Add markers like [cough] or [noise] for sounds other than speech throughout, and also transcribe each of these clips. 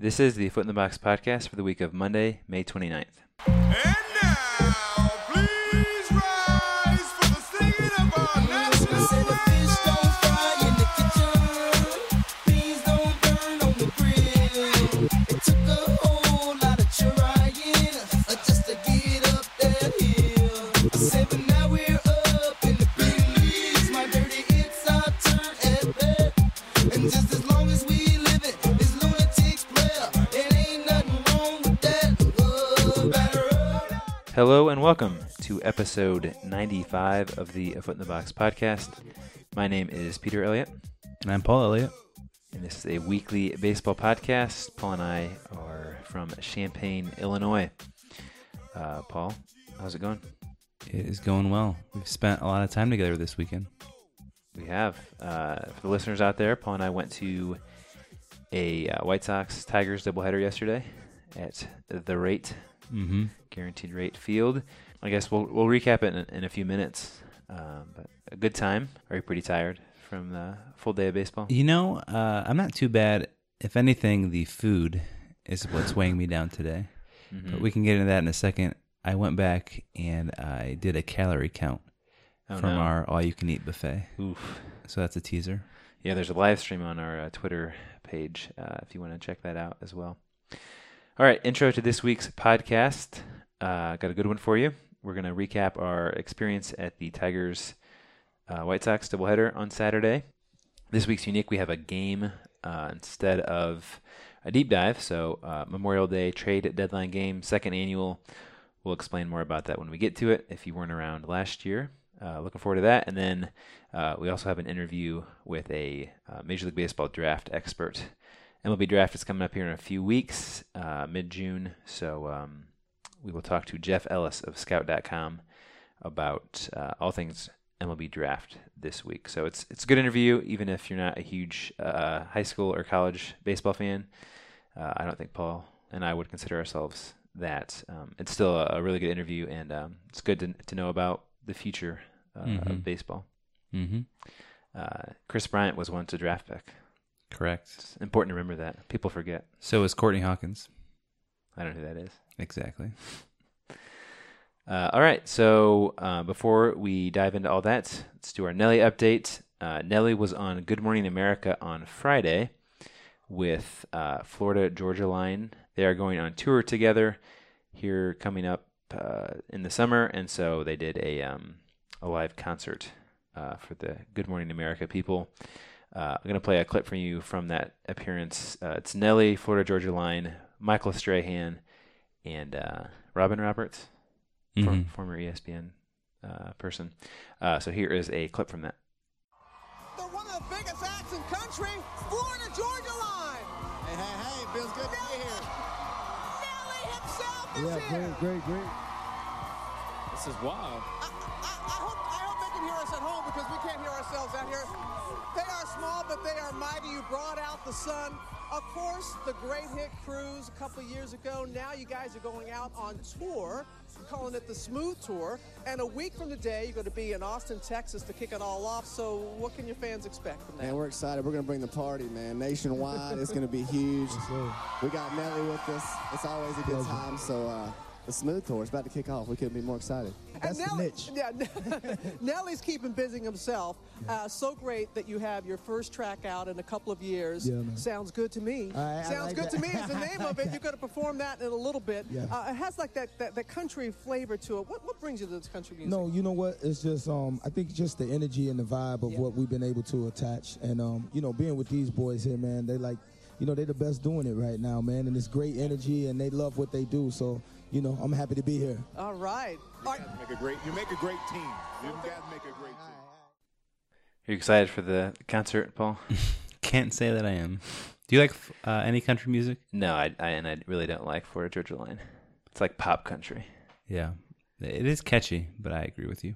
This is the Foot in the Box podcast for the week of Monday, May 29th. And and welcome to episode 95 of the A Foot in the Box podcast. My name is Peter Elliott, And I'm Paul Elliott. and this is a weekly baseball podcast. Paul and I are from Champaign, Illinois. Uh, Paul, how's it going? It is going well. We've spent a lot of time together this weekend. We have. Uh, for the listeners out there, Paul and I went to a uh, White Sox Tigers doubleheader yesterday at the rate Mm-hmm. guaranteed rate field. I guess we'll we'll recap it in, in a few minutes. Um, but a good time. Are you pretty tired from the full day of baseball? You know, uh, I'm not too bad. If anything, the food is what's weighing me down today. Mhm. But we can get into that in a second. I went back and I did a calorie count Oh, from no. our all-you-can-eat buffet. Oof. So that's a teaser. Yeah, there's a live stream on our uh, Twitter page uh, if you want to check that out as well. All right, intro to this week's podcast. Uh, got a good one for you. We're going to recap our experience at the Tigers uh, White Sox doubleheader on Saturday. This week's unique. We have a game uh, instead of a deep dive. So, uh, Memorial Day trade deadline game, second annual. We'll explain more about that when we get to it if you weren't around last year. Uh, looking forward to that. And then uh, we also have an interview with a Major League Baseball draft expert. MLB draft is coming up here in a few weeks, uh, mid June. So um, we will talk to Jeff Ellis of Scout.com about uh, all things MLB draft this week. So it's it's a good interview, even if you're not a huge uh, high school or college baseball fan. Uh, I don't think Paul and I would consider ourselves that. Um, it's still a, a really good interview, and um, it's good to, to know about the future uh, Mhm. of baseball. Mm-hmm. Uh, Kris Bryant was once a draft pick. Correct. It's important to remember that. People forget. So is Courtney Hawkins. I don't know who that is. Exactly. [laughs] Uh, all right. So uh, before we dive into all that, let's do our Nelly update. Uh, Nelly was on Good Morning America on Friday with uh, Florida Georgia Line. They are going on tour together here coming up uh, in the summer, and so they did a um, a live concert uh, for the Good Morning America people. Uh, I'm gonna play a clip for you from that appearance. Uh, it's Nelly, Florida Georgia Line, Michael Strahan, and uh, Robin Roberts for, Mhm. former ESPN uh, person. Uh, so here is a clip from that. They're one of the biggest acts in country, Florida Georgia Line. Hey, hey, hey, feels good to be here. Nelly himself is Yeah, here. great, great, great. This is wild. I, I, I, hope, I hope they can hear us at home because we can't hear ourselves out here. They are small, but they are mighty. You brought out the sun. Of course, the great hit cruise a couple years ago. Now you guys are going out on tour, calling it the Smooth Tour. And a week from today, you're going to be in Austin, Texas to kick it all off. So, what can your fans expect from that? Man, we're excited. We're going to bring the party, man. Nationwide, it's going to be huge. [laughs] We got Nelly with us. It's always a good time. So, uh, the Smooth Tour is about to kick off. We couldn't be more excited. And Nelly, [laughs] Yeah, [laughs] Nelly's keeping busy himself. Uh, so great that you have your first track out in a couple of years. Yeah. Sounds good to me. I- I Sounds like good that. to me is the name of it. You're going to perform that in a little bit. Yeah. Uh, it has like that, that, that country flavor to it. What, what brings you to this country music? No, you know what? It's just um, I think just the energy and the vibe of Yeah. what we've been able to attach, and um, you know, being with these boys here, man, they like, you know, they're the best doing it right now, man, and it's great energy, and they love what they do. So, you know, I'm happy to be here. All right. All right. Make a great, you make a great team. You guys make a great team. Are you excited for the concert, Paul? [laughs] Can't say that I am. Do you like uh, any country music? no, I, I and I really don't like Florida Georgia Line. It's like pop country. Yeah. It is catchy, but I agree with you.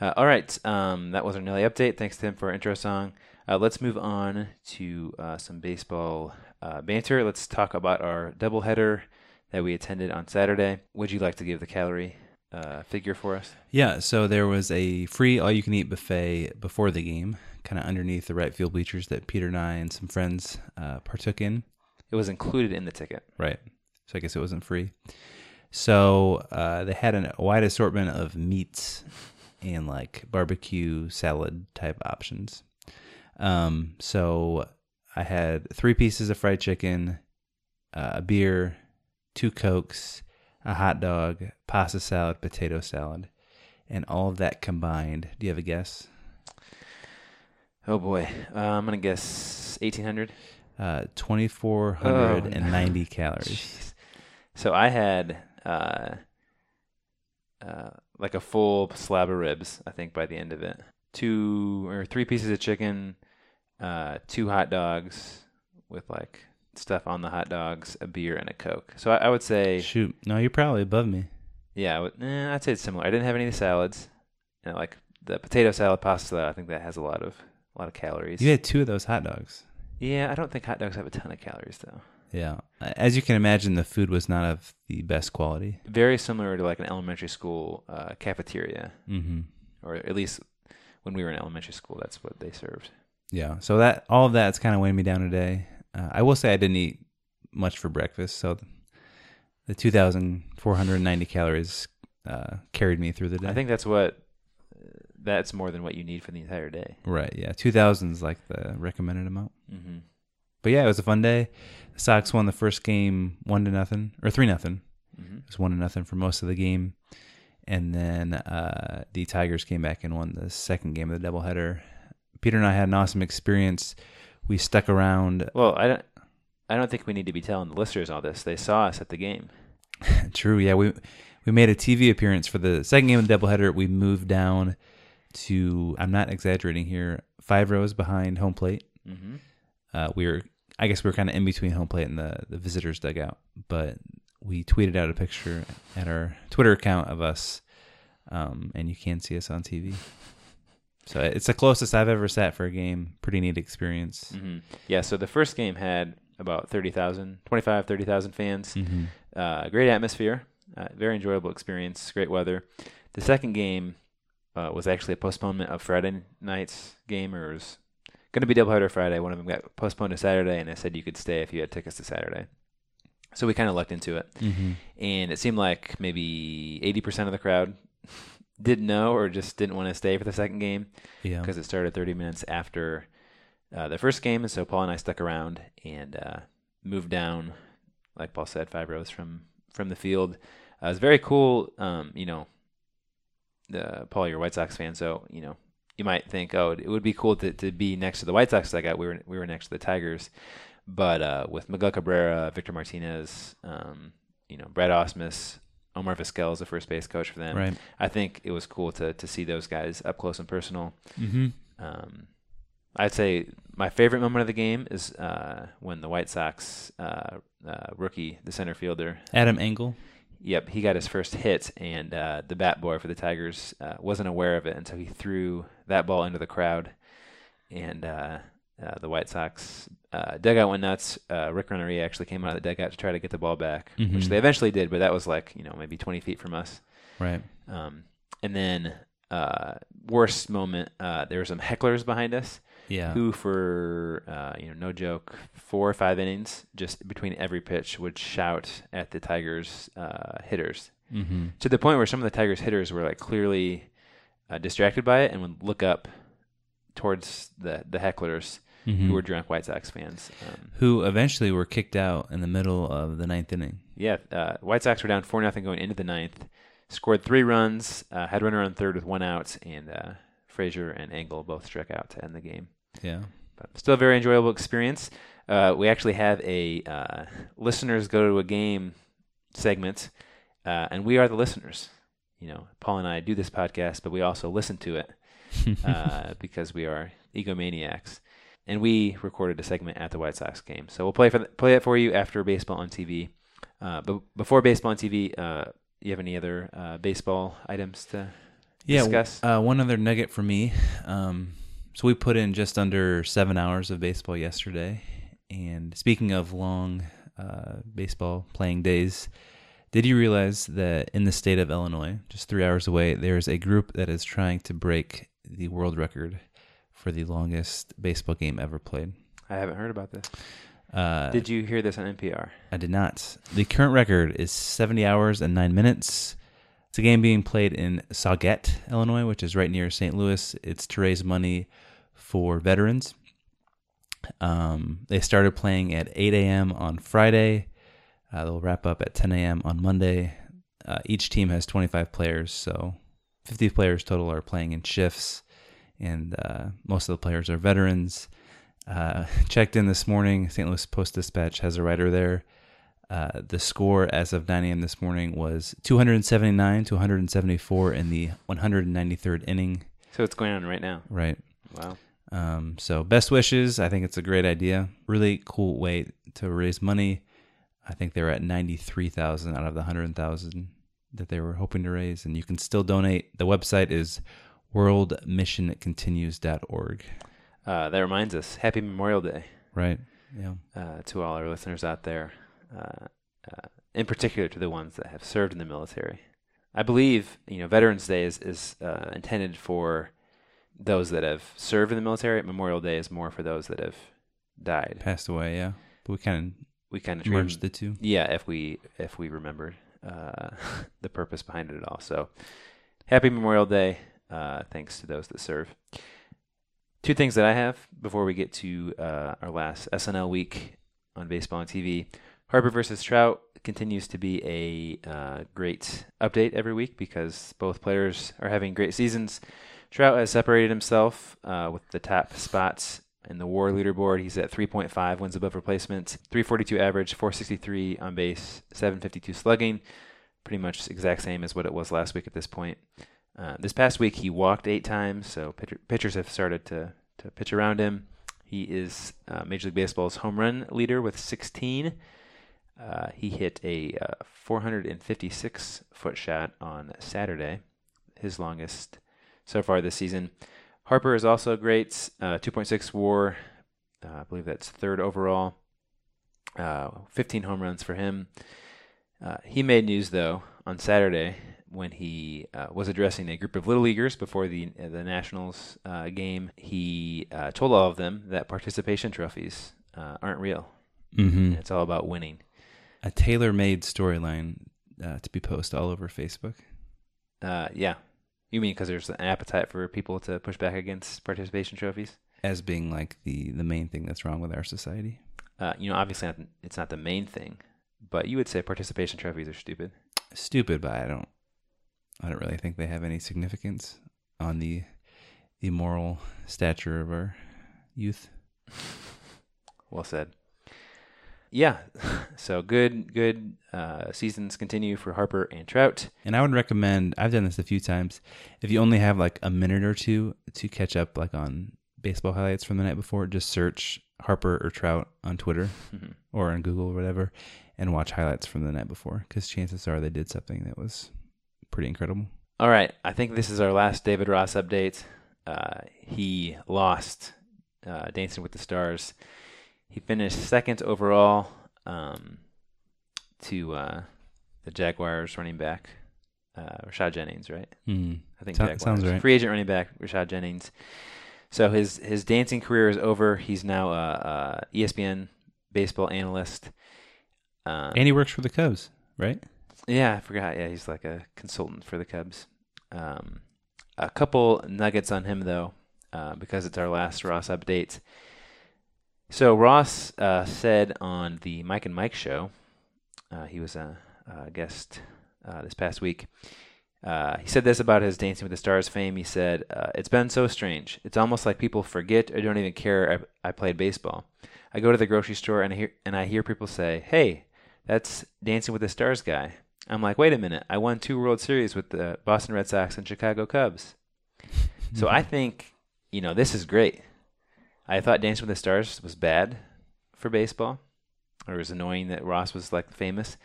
Uh, all right, um, that was our Nelly update. Thanks to him for our intro song. Uh, let's move on to uh, some baseball uh, banter. Let's talk about our doubleheader that we attended on Saturday. Would you like to give the calorie uh, figure for us? Yeah, so there was a free all you can eat buffet before the game, kind of underneath the right field bleachers that Peter and I and some friends uh, partook in. It was included in the ticket. Right. So I guess it wasn't free. So uh, they had a wide assortment of meats and like barbecue salad type options. Um, so I had three pieces of fried chicken, uh, a beer, two cokes, a hot dog, pasta salad, potato salad, and all of that combined. Do you have a guess? Oh boy, uh, I'm gonna guess 1800. Uh, 2,490 calories. [laughs] So I had uh, uh, like a full slab of ribs. I think by the end of it, two or three pieces of chicken, uh, two hot dogs with like stuff on the hot dogs, a beer, and a coke. So I, I would say, Shoot, no, you're probably above me. yeah, I would, eh, I'd say it's similar. I didn't have any salads. You know, like the potato salad, pasta salad. I think that has a lot of a lot of calories. You had two of those hot dogs. Yeah, I don't think hot dogs have a ton of calories though. Yeah. As you can imagine, the food was not of the best quality. Very similar to like an elementary school uh, cafeteria, Mm-hmm. or at least when we were in elementary school, that's what they served. Yeah. So that all of that's kind of weighing me down today. Uh, I will say I didn't eat much for breakfast, so the 2,490 calories uh, carried me through the day. I think that's what that's more than what you need for the entire day. right. Yeah, 2,000 is like the recommended amount. Mm-hmm. But yeah, it was a fun day. The Sox won the first game one to nothing or three nothing. Mm-hmm. It was one to nothing for most of the game, and then uh, the Tigers came back and won the second game of the doubleheader. Peter and I had an awesome experience. We stuck around. Well, I don't. I don't think we need to be telling the listeners all this. They saw us at the game. [laughs] True, yeah. We we made a TV appearance for the second game of the doubleheader. We moved down to I'm not exaggerating here, five rows behind home plate. Mm-hmm. Uh, we were, I guess, we were kind of in between home plate and the the visitors dugout. But we tweeted out a picture at our Twitter account of us, um, and you can see us on TV. So it's the closest I've ever sat for a game. Pretty neat experience. Mm-hmm. Yeah. So the first game had about 30,000, 25, 30,000 fans. Mm-hmm. Uh, great atmosphere. Uh, very enjoyable experience. Great weather. The second game uh, was actually a postponement of Friday night's game, or it was going to be doubleheader Friday. One of them got postponed to Saturday, and they said you could stay if you had tickets to Saturday. So we kind of lucked into it, Mm-hmm. and it seemed like maybe 80% of the crowd didn't know or just didn't want to stay for the second game Yeah. because it started 30 minutes after uh, the first game, and so Paul and I stuck around and uh, moved down, like Paul said, five rows from from the field. Uh, it was very cool. Um, you know, Paul, you're a White Sox fan, so you know you might think, oh, it would be cool to, to be next to the White Sox. I, we were we were next to the Tigers, but uh, with Miguel Cabrera, Victor Martinez, um, you know, Brad Ausmus. Omar Vizquel is the first base coach for them. Right. I think it was cool to to see those guys up close and personal. Mm-hmm. Um, I'd say my favorite moment of the game is uh, when the White Sox uh, uh, rookie, the center fielder, Adam Engel. yep, he got his first hit, and uh, the bat boy for the Tigers uh, wasn't aware of it until he threw that ball into the crowd, and uh, uh, the White Sox uh, dugout went nuts. Uh, Rick Renteria actually came out of the dugout to try to get the ball back, which Mhm. they eventually did, but that was like you know maybe 20 feet from us. Right. Um, and then uh, worst moment, uh, there were some hecklers behind us Yeah. who, for uh, you know, no joke, four or five innings, just between every pitch, would shout at the Tigers uh, hitters Mm-hmm. to the point where some of the Tigers hitters were like clearly uh, distracted by it and would look up towards the the hecklers Mm-hmm. who were drunk White Sox fans. Um, Who eventually were kicked out in the middle of the ninth inning. yeah, uh, White Sox were down four nothing going into the ninth. Scored three runs, uh, had runner on third with one out, and uh, Frazier and Engel both struck out to end the game. Yeah. but still a very enjoyable experience. Uh, we actually have a uh, listeners go to a game segment, uh, and we are the listeners. You know, Paul and I do this podcast, but we also listen to it [laughs] uh, because we are egomaniacs. And we recorded a segment at the White Sox game, so we'll play for th- play it for you after baseball on TV. Uh, but before baseball on TV, uh, you have any other uh, baseball items to yeah. discuss? Uh, one other nugget for me. Um, so we put in just under seven hours of baseball yesterday. And speaking of long uh, baseball playing days, did you realize that in the state of Illinois, just three hours away, there's a group that is trying to break the world record for the longest baseball game ever played? I haven't heard about this. Uh, Did you hear this on NPR? I did not. The current record is 70 hours and 9 minutes. It's a game being played in Sauget, Illinois, which is right near St. Louis. It's to raise money for veterans. Um, they started playing at 8 a.m. on Friday. Uh, they'll wrap up at 10 a.m. on Monday. Uh, each team has 25 players, so 50 players total are playing in shifts, and uh, most of the players are veterans. Uh, [laughs] checked in this morning. St. Louis Post Dispatch has a writer there. Uh, the score as of 9 a.m. this morning was 279 to 174 in the 193rd inning. So it's going on right now. Right. Wow. Um, so best wishes. I think it's a great idea. Really cool way to raise money. I think they're at 93,000 out of the 100,000 that they were hoping to raise. And you can still donate. The website is worldmissioncontinues.org. Uh, that reminds us, Happy Memorial Day Right. Yeah. uh, to all our listeners out there, uh, uh, in particular to the ones that have served in the military. I believe you know Veterans Day is is uh, intended for those that have served in the military. Memorial Day is more for those that have died. Passed away. Yeah. But we kind We kind of of merged the two. Yeah, if we if we remembered uh, [laughs] the purpose behind it all. So, happy Memorial Day! Uh, thanks to those that serve. Two things that I have before we get to uh, our last SNL week on baseball and TV. Harper versus Trout continues to be a uh, great update every week because both players are having great seasons. Trout has separated himself uh, with the top spots in the WAR leaderboard. He's at 3.5 wins above replacement, 342 average, 463 on base, 752 slugging. Pretty much exact same as what it was last week at this point. Uh, this past week, he walked eight times, so pitcher, pitchers have started to, to pitch around him. He is uh, Major League Baseball's home run leader with 16. Uh, he hit a uh, 456 foot shot on Saturday, his longest so far this season. Harper is also great, uh, 2.6 WAR. I believe that's third overall. Uh, 15 home runs for him. He made news though on Saturday when he uh, was addressing a group of little leaguers before the uh, the Nationals uh, game. He uh, told all of them that participation trophies uh, aren't real. Mm-hmm. It's all about winning. A tailor-made storyline uh, to be posted all over Facebook. Uh, yeah, you mean because there's an appetite for people to push back against participation trophies? as being like the the main thing that's wrong with our society. Uh, you know, obviously not, it's not the main thing, but you would say participation trophies are stupid. Stupid, but I don't I don't really think they have any significance on the the moral stature of our youth. [laughs] Well said. Yeah, [laughs] so good, good uh, seasons continue for Harper and Trout. And I would recommend I've done this a few times. If you only have like a minute or two to catch up like on baseball highlights from the night before, just search Harper or Trout on Twitter Mhm. or on Google or whatever and watch highlights from the night before cuz chances are they did something that was pretty incredible. All right, I think this is our last David Ross update. Uh, he lost uh, Dancing with the Stars. He finished second overall um, to uh, the Jaguars running back, uh, Rashad Jennings, right? Mm. I think So- Jaguars. sounds right. Free agent running back Rashad Jennings. So his his dancing career is over. He's now a, a ESPN baseball analyst. Um, And he works for the Cubs, right? Yeah, I forgot. Yeah, he's like a consultant for the Cubs. Um, a couple nuggets on him though, uh, because it's our last Ross update. So Ross uh, said on the Mike and Mike show, uh, he was a, a guest uh, this past week. Uh, he said this about his Dancing with the Stars fame. He said, uh, "It's been so strange. It's almost like people forget or don't even care I, I played baseball. I go to the grocery store and I hear and I hear people say, "Hey, that's Dancing with the Stars guy." I'm like, "Wait a minute! I won two World Series with the Boston Red Sox and Chicago Cubs." so I [laughs] think you know this is great. I thought Dancing with the Stars was bad for baseball, or it was annoying that Ross was like famous,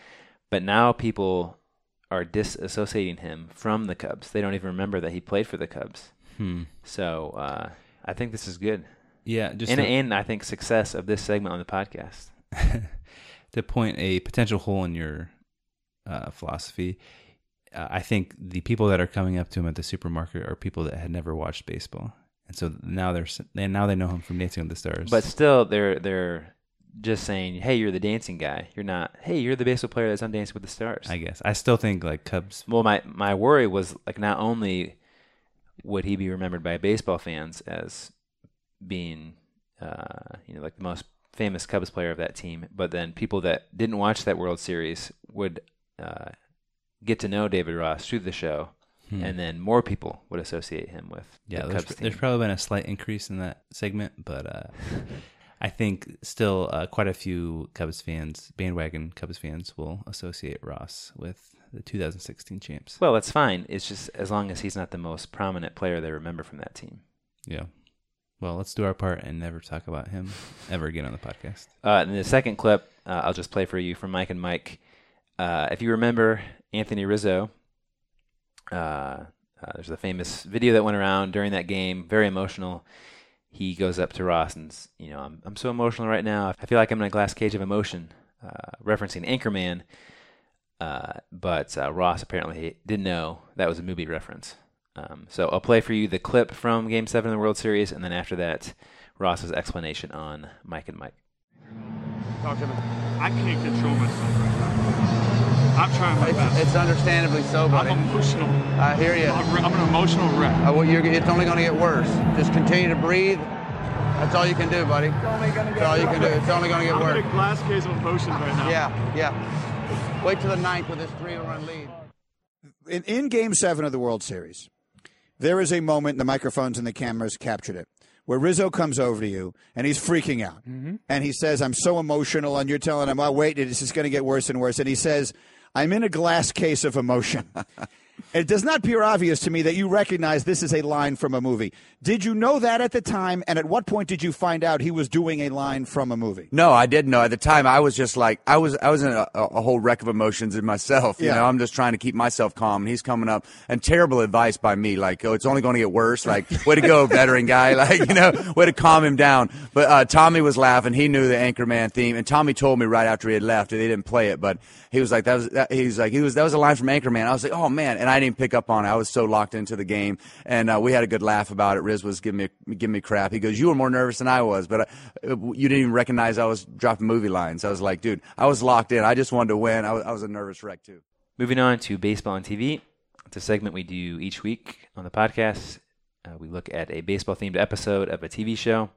but now people are disassociating him from the Cubs. They don't even remember that he played for the Cubs. Hmm. So uh, I think this is good, Yeah, just and to, and I think success of this segment on the podcast. [laughs] to point a potential hole in your uh, philosophy. Uh, I think the people that are coming up to him at the supermarket are people that had never watched baseball, and so now they're now they know him from Dancing with the Stars. But still, they're they're just saying, "Hey, you're the dancing guy." You're not. Hey, you're the baseball player that's on Dancing with the Stars. I guess I still think like Cubs. Well, my my worry was like not only would he be remembered by baseball fans as being, uh, you know, like the most famous Cubs player of that team, but then people that didn't watch that World Series would uh, get to know David Ross through the show, and then more people would associate him with Hmm. Yeah, the there's, Cubs there's probably been a slight increase in that segment, but uh, [laughs] I think still uh, quite a few Cubs fans, bandwagon Cubs fans, will associate Ross with the 2016 champs. well, that's fine. It's just as long as he's not the most prominent player they remember from that team. Yeah. Well, let's do our part and never talk about him ever again on the podcast. Uh, and the second clip, uh, I'll just play for you from Mike and Mike. Uh, if you remember Anthony Rizzo, uh, uh, there's a famous video that went around during that game, very emotional. He goes up to Ross and, you know, I'm, I'm so emotional right now. I feel like I'm in a glass cage of emotion, uh, referencing Anchorman. Uh, but Ross apparently didn't know that was a movie reference. Um, so I'll play for you the clip from Game 7 of the World Series, and then after that, Ross's explanation on Mike and Mike. Talk to me. I can't control myself right now. I'm trying my It's, best. it's understandably so, buddy. I'm emotional. I hear you. I'm, I'm an emotional wreck. Uh, well, you're, it's only going to get worse. Just continue to breathe. That's all you can do, buddy. It's only going to get That's all you can do. It's only going to get I'm worse. in a glass case of emotions right now. Yeah, yeah. Wait till the ninth with this three-run lead. in, in game seven of the World Series, there is a moment, the microphones and the cameras captured it, where Rizzo comes over to you and he's freaking out. Mm-hmm. And he says, I'm so emotional. And you're telling him, oh, wait, it's is going to get worse and worse. And he says, I'm in a glass case of emotion. [laughs] it does not appear obvious to me that you recognize this is a line from a movie. Did you know that at the time? And at what point did you find out he was doing a line from a movie? No, I didn't know. At the time, I was just like, I was, I was in a, a whole wreck of emotions in myself. You Yeah. know, I'm just trying to keep myself calm. And he's coming up and terrible advice by me, like, oh, it's only going to get worse. Like, [laughs] way to go, veteran guy. Like, you know, way to calm him down. But uh, Tommy was laughing. He knew the Anchorman theme, and Tommy told me right after he had left. They didn't play it, but he was like, that was, that, he was like, he was, that was a line from Anchorman. I was like, oh man, and I didn't pick up on it. I was so locked into the game, and uh, we had a good laugh about it. Riz was giving me giving me crap. He goes, "You were more nervous than I was, but uh, you didn't even recognize I was dropping movie lines." I was like, "Dude, I was locked in. I just wanted to win. I was, I was a nervous wreck too." Moving on to baseball on TV. It's a segment we do each week on the podcast. Uh, we look at a baseball themed episode of a TV show.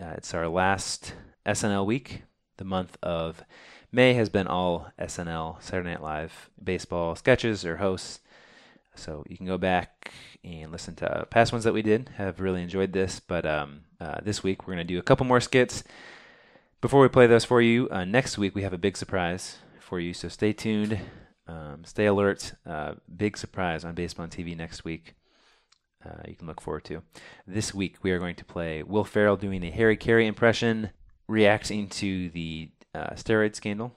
Uh, it's our last SNL week. The month of May has been all SNL, Saturday Night Live baseball sketches or hosts. So you can go back and listen to past ones that we did. Have really enjoyed this, but um, uh, this week we're going to do a couple more skits. Before we play those for you, uh, next week we have a big surprise for you. So stay tuned, um, stay alert. Uh, big surprise on Baseball on TV next week. Uh, you can look forward to. This week we are going to play Will Ferrell doing a Harry Caray impression, reacting to the uh, steroid scandal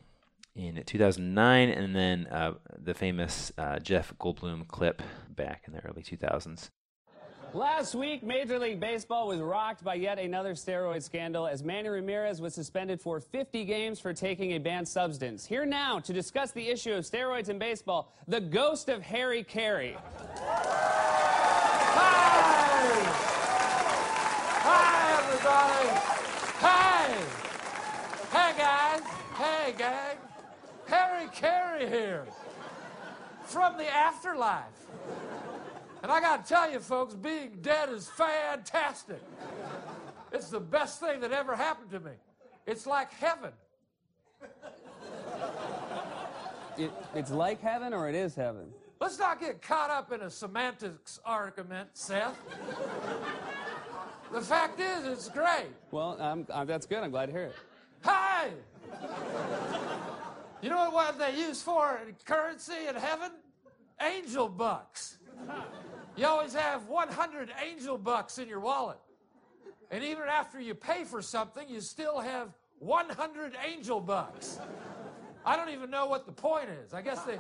in 2009, and then uh, the famous uh, Jeff Goldblum clip back in the early 2000s. Last week, Major League Baseball was rocked by yet another steroid scandal as Manny Ramirez was suspended for 50 games for taking a banned substance. Here now to discuss the issue of steroids in baseball, the ghost of Harry Caray. Hi! Hi, everybody! Hey! Hey, guys! Hey, gang! Harry Caray here from the afterlife. And I got to tell you, folks, being dead is fantastic. It's the best thing that ever happened to me. It's like heaven. It, it's like heaven or it is heaven? Let's not get caught up in a semantics argument, Seth. The fact is, it's great. Well, um, that's good. I'm glad to hear it. Hey! You know what they use for currency in heaven? Angel bucks. You always have 100 angel bucks in your wallet. And even after you pay for something, you still have 100 angel bucks. I don't even know what the point is. I guess they,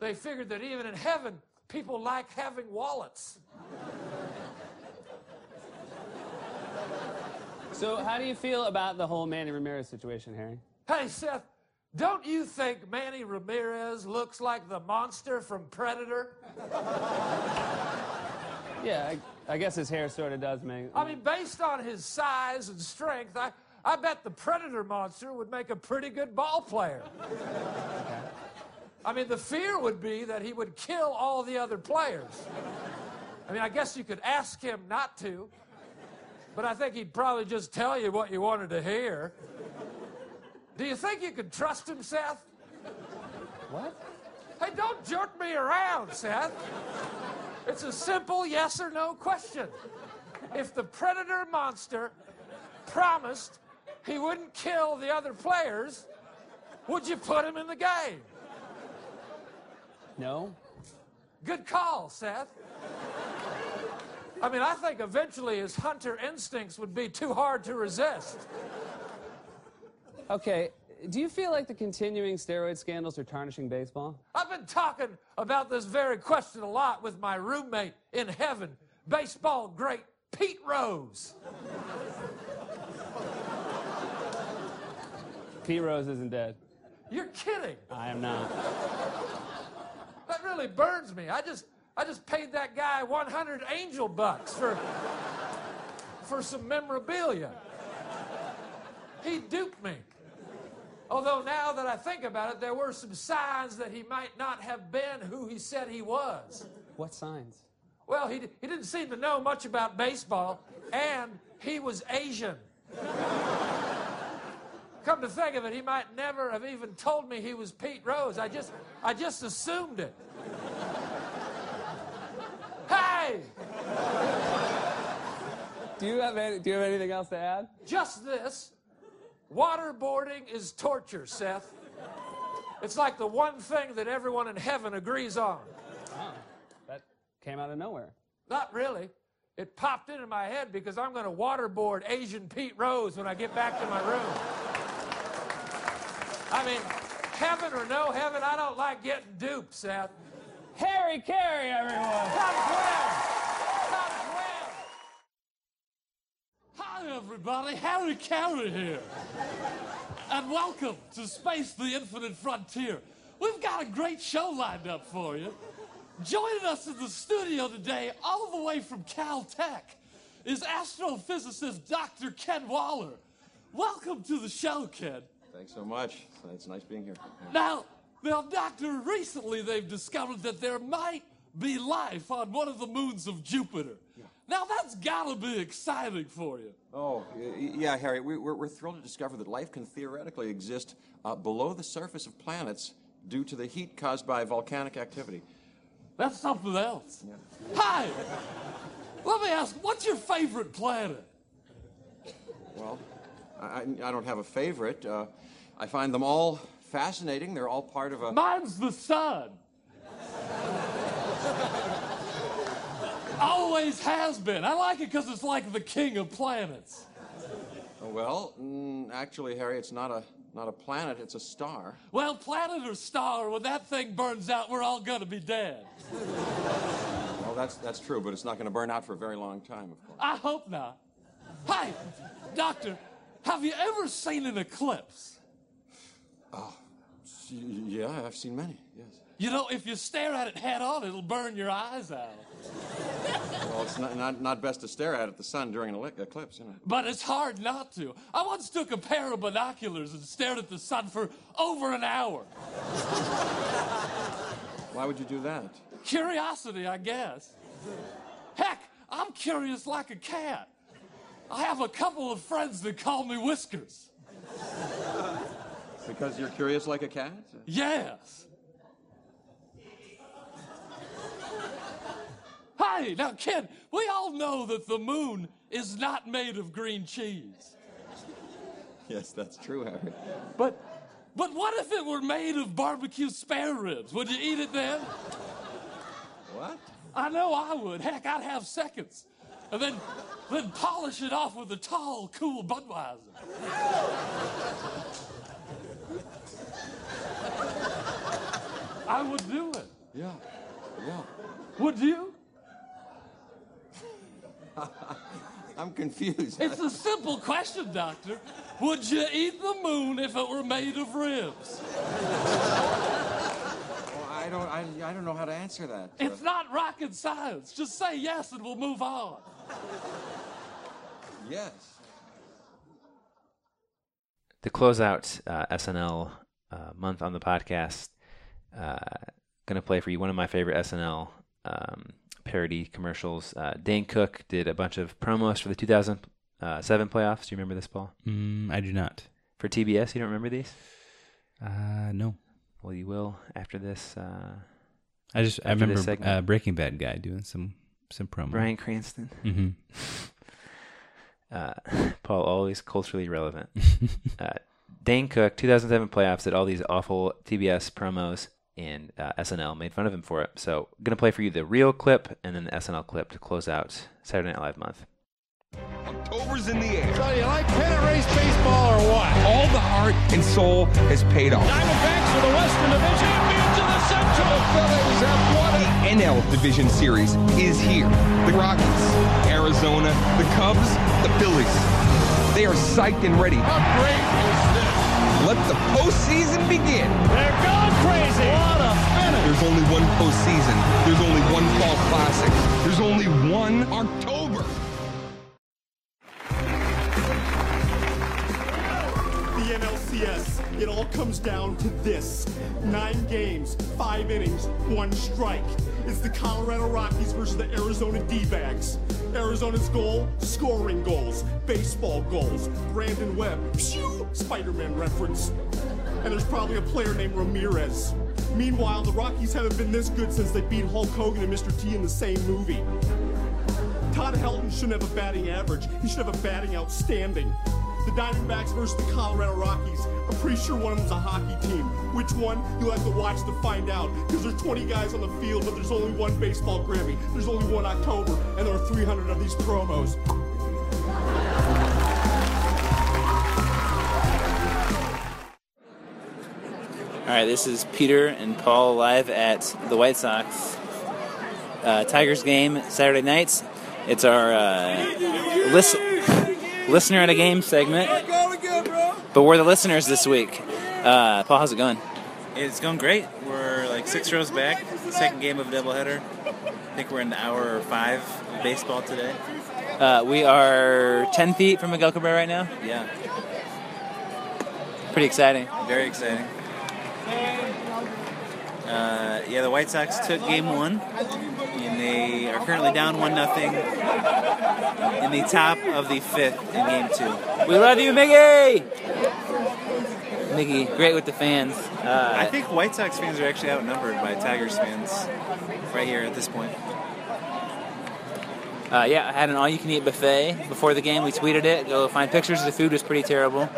they figured that even in heaven, people like having wallets. So, how do you feel about the whole Manny Ramirez situation, Harry? Hey, Seth, don't you think Manny Ramirez looks like the monster from Predator? [laughs] Yeah, I, I guess his hair sort of does make. I mean, based on his size and strength, I, I bet the predator monster would make a pretty good ball player. I mean, the fear would be that he would kill all the other players. I mean, I guess you could ask him not to, but I think he'd probably just tell you what you wanted to hear. Do you think you could trust him, Seth? What? Hey, don't jerk me around, Seth. It's a simple yes or no question. If the predator monster promised he wouldn't kill the other players, would you put him in the game? No. Good call, Seth. I mean, I think eventually his hunter instincts would be too hard to resist. Okay, do you feel like the continuing steroid scandals are tarnishing baseball? I've been talking about this very question a lot with my roommate in heaven, baseball great Pete Rose. Pete Rose isn't dead. You're kidding. I am not. That really burns me. I just I just paid that guy 100 angel bucks for for some memorabilia. He duped me. Although now that I think about it, there were some signs that he might not have been who he said he was. What signs? Well, he, he didn't seem to know much about baseball, and he was Asian. Come to think of it, he might never have even told me he was Pete Rose. I just, I just assumed it. Hey! [laughs] Do you have any, do you have anything else to add? Just this. Waterboarding is torture, Seth. It's like the one thing that everyone in heaven agrees on. That came out of nowhere. Not really. It popped into my head because I'm going to waterboard Asian Pete Rose when I get back to my room. I mean, heaven or no heaven, I don't like getting duped, Seth. Harry Caray, everyone. Come well. Come well. Hi, everybody. Harry Caray here. And welcome to Space the Infinite Frontier. We've got a great show lined up for you. Joining us in the studio today, all the way from Caltech, is astrophysicist Dr. Ken Waller. Welcome to the show, Ken. Thanks so much. It's nice being here. Now, now, Doctor, recently they've discovered that there might be life on one of the moons of Jupiter. Now, that's gotta be exciting for you. Oh, yeah, Harry, we, we're, we're thrilled to discover that life can theoretically exist uh, below the surface of planets due to the heat caused by volcanic activity. That's something else. Hi! Let me ask, what's your favorite planet? Well, I, I I don't have a favorite. Uh, I find them all fascinating. They're all part of a. Mine's the sun. Always has been. I like it because it's like the king of planets. Well, actually, Harry, it's not a not a planet. It's a star. Well, planet or star, when that thing burns out, we're all gonna be dead. Well, that's that's true, but it's not going to burn out for a very long time, of course. I hope not. Hi, Doctor, have you ever seen an eclipse? Oh, yeah, I've seen many. Yes. You know, if you stare at it head on, it'll burn your eyes out. Well, it's not, not, not best to stare at it, the sun during an eclipse, you know. But it's hard not to. I once took a pair of binoculars and stared at the sun for over an hour. Why would you do that? Curiosity, I guess. Heck, I'm curious like a cat. I have a couple of friends that call me Whiskers. Because you're curious like a cat? Yes. Hi, now, Ken, we all know that the moon is not made of green cheese. Yes, that's true, Harry. But, but what if it were made of barbecue spare ribs? Would you eat it then? What? I know I would. Heck, I'd have seconds. And then, then polish it off with a tall, cool Budweiser. I would do it. Yeah, yeah. Would you? [laughs] I'm confused. It's a simple question, Doctor. Would you eat the moon if it were made of ribs? Well, I don't, I, I don't know how to answer that. It's not rocket science. Just say yes and we'll move on. yes. to close out uh, SNL uh, month on the podcast, uh, going to play for you one of my favorite SNL um, parody commercials. Uh, Dane Cook did a bunch of promos for the 2007 playoffs. Do you remember this, Paul? Mm, I do not. For TBS, you don't remember these? Uh, no. Well, you will after this. Uh, I just I remember uh, Breaking Bad guy doing some some promo. Bryan Cranston. hmm [laughs] uh, [laughs] Paul, always culturally relevant. [laughs] uh, Dane Cook, 2007 playoffs, did all these awful TBS promos, and uh, SNL made fun of him for it. So, I'm going to play for you the real clip and then the SNL clip to close out Saturday Night Live month. October's in the air. So you like pennant race baseball or what? All the heart and soul has paid off. Diamondbacks are the Western Division champions of the Central. The Phillies have won it. The NL Division Series is here. The Rockies, Arizona, the Cubs, the Phillies. They are psyched and ready. How great is this? Let the postseason begin. They're going crazy. What a finish. There's only one postseason. There's only one fall classic. There's only one October. The it all comes down to this. Nine games, five innings, one strike. It's the Colorado Rockies versus the Arizona D-backs. Arizona's goal, scoring goals, baseball goals. Brandon Webb, phew, Spider-Man reference. And there's probably a player named Ramirez. Meanwhile, the Rockies haven't been this good since they beat Hulk Hogan and Mr. T in the same movie. Todd Helton shouldn't have a batting average. He should have a batting outstanding. The Diamondbacks versus the Colorado Rockies. I'm pretty sure one of them's a hockey team. Which one? You'll have to watch to find out. Because there's 20 guys on the field, but there's only one baseball Grammy. There's only one October, and there are 300 of these promos. All right, this is Peter and Paul live at the White Sox uh, Tigers game Saturday nights. It's our uh, lis- listener at a game segment, but we're the listeners this week. Uh, Paul, how's it going? It's going great. We're like six rows back. Second game of a doubleheader. I think we're in hour five of baseball today. Uh, we are 10 feet from Miguel Cabrera right now. Yeah, Pretty exciting. very exciting. Uh, yeah, the White Sox took game one, and they are currently down one nothing in the top of the fifth in game two. We love you, Miggy! Miggy, great with the fans. Uh, I think White Sox fans are actually outnumbered by Tigers fans right here at this point. Uh, yeah, I had an all-you-can-eat buffet before the game. We tweeted it. Go find pictures. The food was pretty terrible.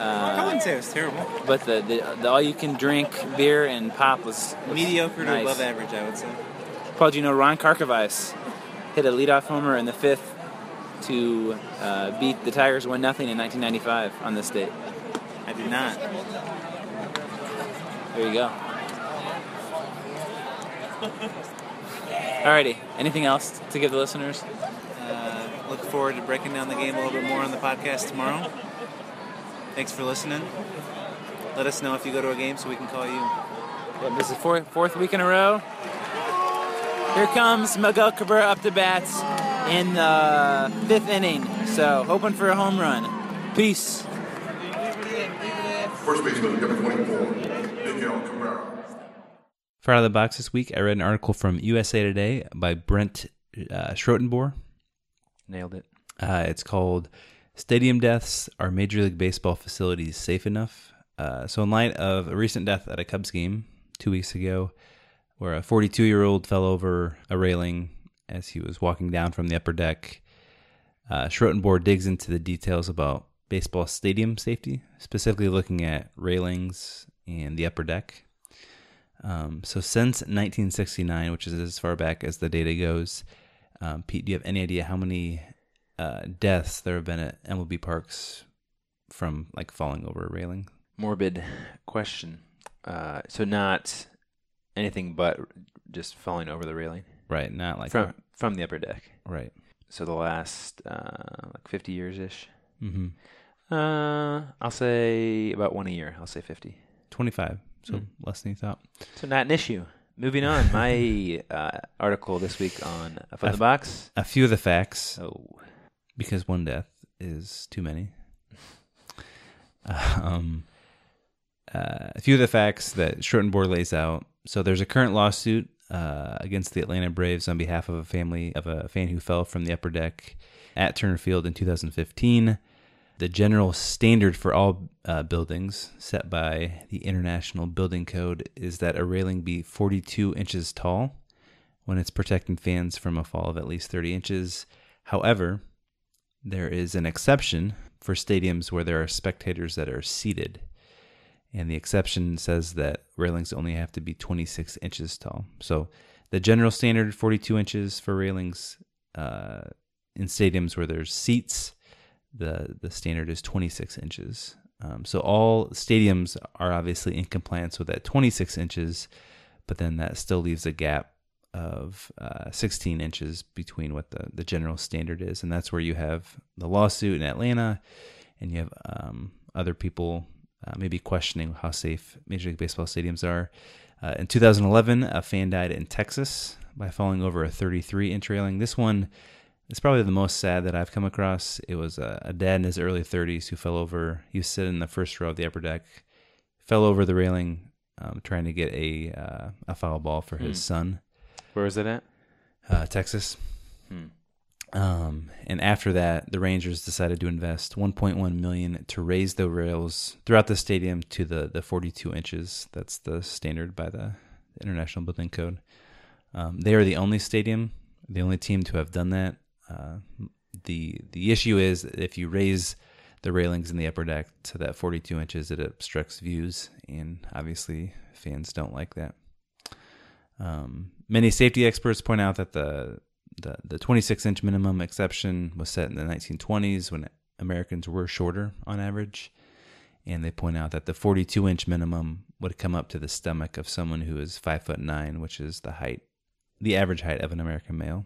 I Uh, wouldn't say it was terrible. but the, the, the all-you-can-drink beer and pop was, was Mediocre to above average, I would say. Paul, do you know Ron Karkovice hit a leadoff homer in the fifth to uh, beat the Tigers one nothing in 1995 on this date? I did not. There you go. Alrighty. Anything else to give the listeners? Uh, look forward to breaking down the game a little bit more on the podcast tomorrow. Thanks for listening. Let us know if you go to a game so we can call you. Yep, this is fourth, fourth week in a row. Here comes Miguel Cabrera up to bats in the fifth inning. So hoping for a home run. Peace. First baseman, number 24, Miguel Cabrera. For out of the box this week, I read an article from USA Today by Brent uh, Schrotenboer. Nailed it. Uh, it's called "Stadium Deaths: Are Major League Baseball Facilities Safe Enough?" Uh, so, in light of a recent death at a Cubs game two weeks ago, where a 42-year-old fell over a railing as he was walking down from the upper deck, uh, Schrotenboer digs into the details about baseball stadium safety, specifically looking at railings and the upper deck. Um, so since 1969, which is as far back as the data goes, um, Pete, do you have any idea how many uh, deaths there have been at MLB parks from like falling over a railing? Morbid question. Uh, so not anything but just falling over the railing. Right, not like from from the upper deck. Right. So the last uh, like fifty years ish. Mhm. Uh, I'll say about one a year. I'll say fifty. 25, so Mm. less than you thought. So not an issue. Moving on, my [laughs] uh, article this week on Up on A the Box. A few of the facts. Oh. Because one death is too many. [laughs] Um, uh, a few of the facts that Schrotenboer lays out. So there's a current lawsuit uh, against the Atlanta Braves on behalf of a family of a fan who fell from the upper deck at Turner Field in 2015. The general standard for all uh, buildings set by the International Building Code is that a railing be 42 inches tall when it's protecting fans from a fall of at least 30 inches. However, there is an exception for stadiums where there are spectators that are seated. And the exception says that railings only have to be 26 inches tall. So the general standard 42 inches for railings uh, in stadiums where there's seats. The the standard is 26 inches. Um, so all stadiums are obviously in compliance with that 26 inches, but then that still leaves a gap of uh, 16 inches between what the, the general standard is. And that's where you have the lawsuit in Atlanta, and you have um, other people uh, maybe questioning how safe Major League Baseball stadiums are. Uh, in 2011, a fan died in Texas by falling over a 33 inch railing. This one is probably the most sad that I've come across. It was a, a dad in his early 30s who fell over. He was sitting in the first row of the upper deck, fell over the railing, um, trying to get a uh, a foul ball for his Hmm. son. Where was it at? Uh, Texas. Hmm. Um, and after that, the Rangers decided to invest 1.1 million to raise the rails throughout the stadium to the, the 42 inches. That's the standard by the International Building Code. Um, they are the only stadium, the only team to have done that. Uh, the the issue is if you raise the railings in the upper deck to that 42 inches, it obstructs views, and obviously fans don't like that. Um, many safety experts point out that the the, the 26 inch minimum exception was set in the 1920s when Americans were shorter on average, and they point out that the 42 inch minimum would come up to the stomach of someone who is five foot nine, which is the height, the average height of an American male.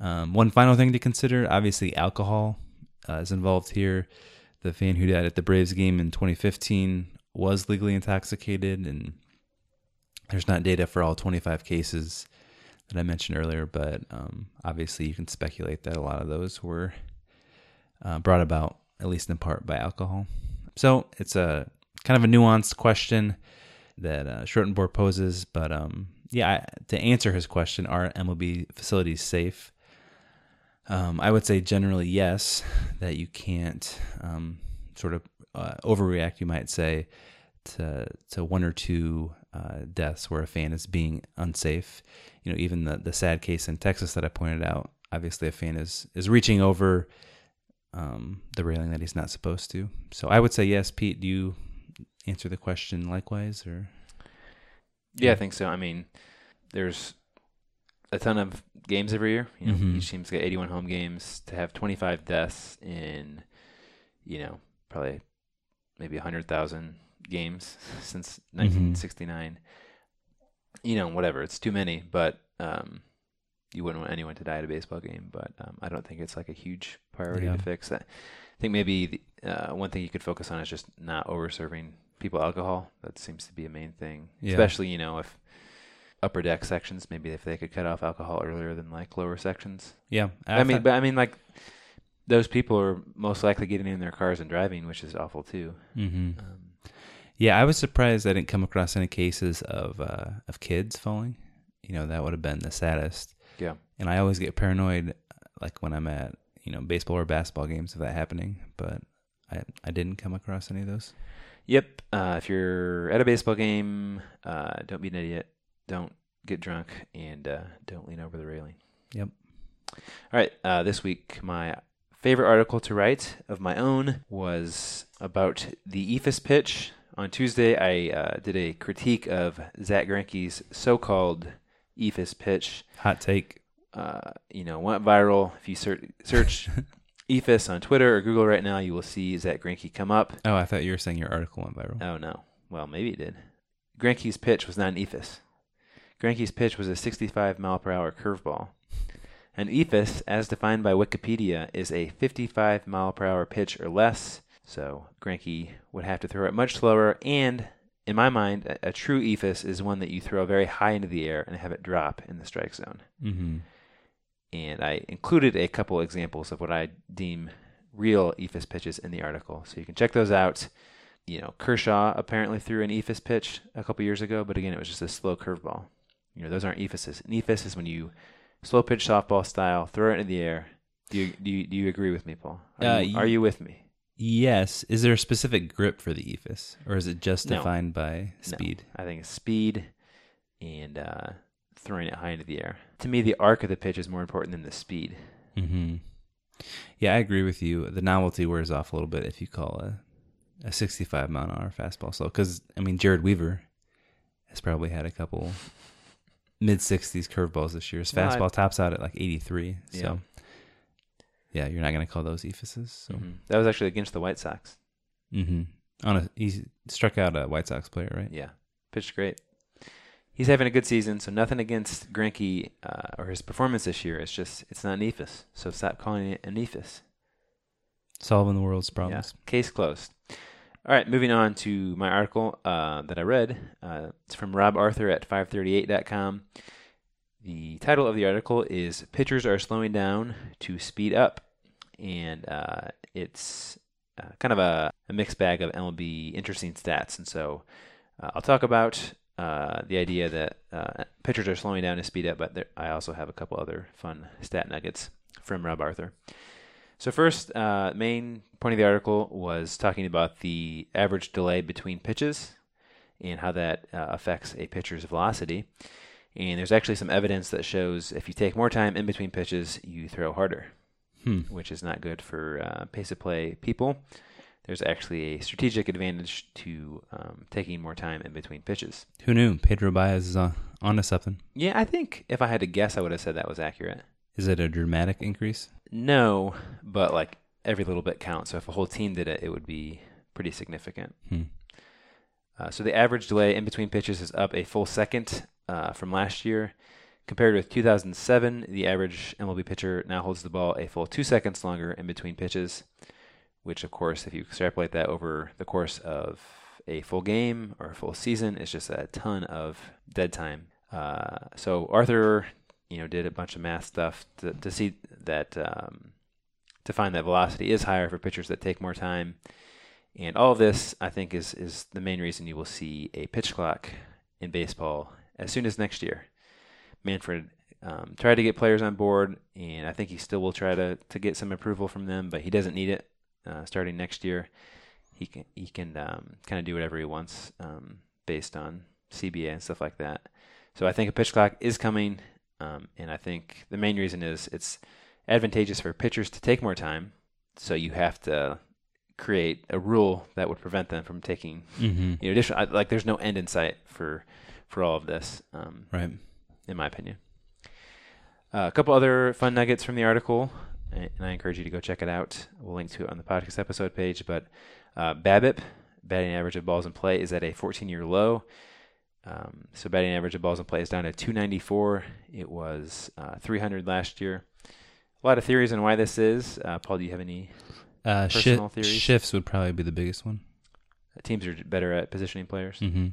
Um, one final thing to consider obviously, alcohol uh, is involved here. The fan who died at the Braves game in 2015 was legally intoxicated, and there's not data for all 25 cases that I mentioned earlier, but um, obviously you can speculate that a lot of those were uh, brought about, at least in part, by alcohol. So it's a kind of a nuanced question that uh, Schrotenboer poses, but um, yeah, to answer his question, are MLB facilities safe? Um, I would say generally yes, that you can't um, sort of uh, overreact, you might say, to to one or two uh, deaths where a fan is being unsafe. You know, even the the sad case in Texas that I pointed out. Obviously, a fan is is reaching over um, the railing that he's not supposed to. So I would say yes. Pete, do you answer the question likewise, or Yeah, I think so. I mean, there's a ton of games every year. You know, Mhm. each team's got 81 home games. To have 25 deaths in, you know, probably maybe 100,000 games [laughs] since 1969. You know, whatever. It's too many, but um, you wouldn't want anyone to die at a baseball game. But um, I don't think it's like a huge priority Yeah. to fix. That. I think maybe the, uh, one thing you could focus on is just not over serving people alcohol. That seems to be a main thing, Yeah. especially you know if upper deck sections maybe if they could cut off alcohol earlier than like lower sections. Yeah, I, I mean, but I mean like those people are most likely getting in their cars and driving, which is awful too. hmm Um, yeah, I was surprised I didn't come across any cases of uh, of kids falling. You know, that would have been the saddest. Yeah. And I always get paranoid, like when I'm at you know baseball or basketball games of that happening. But I I didn't come across any of those. Yep. Uh, if you're at a baseball game, uh, don't be an idiot. Don't get drunk, and uh, don't lean over the railing. Yep. All right. Uh, this week, my favorite article to write of my own was about the eephus pitch. On Tuesday, I uh, did a critique of Zack Greinke's so-called eephus pitch. Hot take. Uh, you know, went viral. If you search, search [laughs] eephus on Twitter or Google right now, you will see Zack Greinke come up. Oh, I thought you were saying your article went viral. Oh no. Well, maybe it did. Greinke's pitch was not an eephus. Greinke's pitch was a 65 mile per hour curveball. An eephus, as defined by Wikipedia, is a 55 mile per hour pitch or less. So Greinke would have to throw it much slower. And in my mind, a, a true eephus is one that you throw very high into the air and have it drop in the strike zone. Mhm. And I included a couple examples of what I deem real eephus pitches in the article. So you can check those out. You know, Kershaw apparently threw an eephus pitch a couple years ago, but again, it was just a slow curveball. You know, those aren't eephuses. An eephus is when you slow pitch softball style, throw it in the air. Do you do you, do you agree with me, Paul? Are, Uh, you, are you with me? Yes. Is there a specific grip for the eephus, or is it just No. defined by No. speed? I think it's speed and uh, throwing it high into the air. To me, the arc of the pitch is more important than the speed. hmm Yeah, I agree with you. The novelty wears off a little bit if you call a a 65 mile an hour fastball slow. Because I mean, Jared Weaver has probably had a couple mid 60s curveballs this year. His Well, I- fastball tops out at like 83. Yeah. So yeah, you're not going to call those eephuses. So. Mhm. That was actually against the White Sox. Mm-hmm. On a he struck out a White Sox player, right? Yeah, pitched great. He's having a good season, so nothing against Greinke uh, or his performance this year. It's just it's not an eephus, so stop calling it an eephus. Solving the world's Yeah, problems. case closed. All right, moving on to my article uh, that I read. Uh, it's from Rob Arthur at 538.com. The title of the article is Pitchers Are Slowing Down to Speed Up. And uh, it's uh, kind of a, a mixed bag of MLB interesting stats. And so uh, I'll talk about uh, the idea that uh, pitchers are slowing down to speed up, but there, I also have a couple other fun stat nuggets from Rob Arthur. So first, uh, main point of the article was talking about the average delay between pitches and how that uh, affects a pitcher's velocity. And there's actually some evidence that shows if you take more time in between pitches, you throw harder, Hmm. which is not good for uh, pace of play people. There's actually a strategic advantage to um, taking more time in between pitches. Who knew? Pedro Baez is on onto something. Yeah, I think if I had to guess, I would have said that was accurate. Is it a dramatic increase? No, but like every little bit counts. So if a whole team did it, it would be pretty significant. Hmm. Uh, so the average delay in between pitches is up a full second uh, from last year. Compared with 2007, the average MLB pitcher now holds the ball a full two seconds longer in between pitches, which, of course, if you extrapolate that over the course of a full game or a full season, is just a ton of dead time. Uh, so Arthur, you know, did a bunch of math stuff to, to see that um, to find that velocity is higher for pitchers that take more time. And all of this, I think, is is the main reason you will see a pitch clock in baseball as soon as next year. Manfred um, tried to get players on board, and I think he still will try to, to get some approval from them, but he doesn't need it uh, starting next year. He can he can um, kind of do whatever he wants um, based on CBA and stuff like that. So I think a pitch clock is coming, um, and I think the main reason is it's advantageous for pitchers to take more time. So you have to create a rule that would prevent them from taking Mhm. you know additional I- like there's no end in sight for for all of this um, Right. in my opinion. Uh, a couple other fun nuggets from the article and I encourage you to go check it out. We'll link to it on the podcast episode page but uh, BABIP batting average of balls in play is at a 14 year low. Um, so batting average of balls in play is down to 294 it was uh, 300 last year. A lot of theories on why this is. Uh, Paul do you have any Uh, personal shi- theories shifts would probably be the biggest one. teams are better at positioning players. Mhm.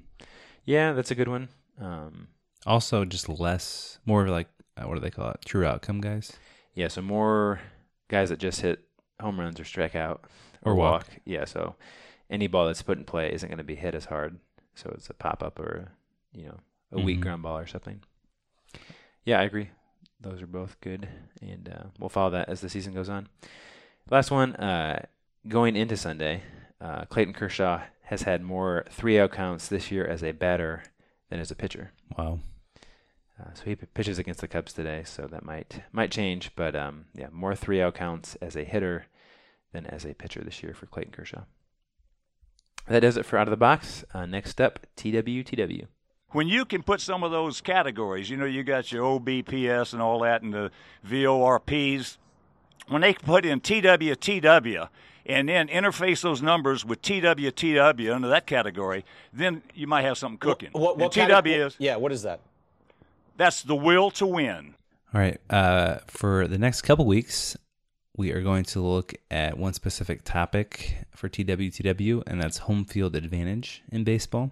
Yeah, that's a good one. Um, Also, just less, more like uh, what do they call it? True outcome guys. yeah, so more guys that just hit home runs or strike out Or walk. Yeah, so any ball that's put in play isn't going to be hit as hard. So it's a pop up or you know a weak Mhm. ground ball or something. Yeah, I agree. Those are both good, and uh, we'll follow that as the season goes on. Last one, uh, going into Sunday, uh, Clayton Kershaw has had more three out counts this year as a batter than as a pitcher. Wow. Uh, so he p- pitches against the Cubs today, so that might might change. But um, yeah, more three out counts as a hitter than as a pitcher this year for Clayton Kershaw. That does it for out of the box. Uh, next up, TWTW. when you can put some of those categories, you know, you got your OBPS and all that, and the VORPs, when they put in TWTW and then interface those numbers with TWTW under that category, then you might have something cooking. What, what and cate- TW is Yeah, what is that? that's the will to win. All right. Uh, for the next couple weeks, we are going to look at one specific topic for TWTW, and that's home field advantage in baseball.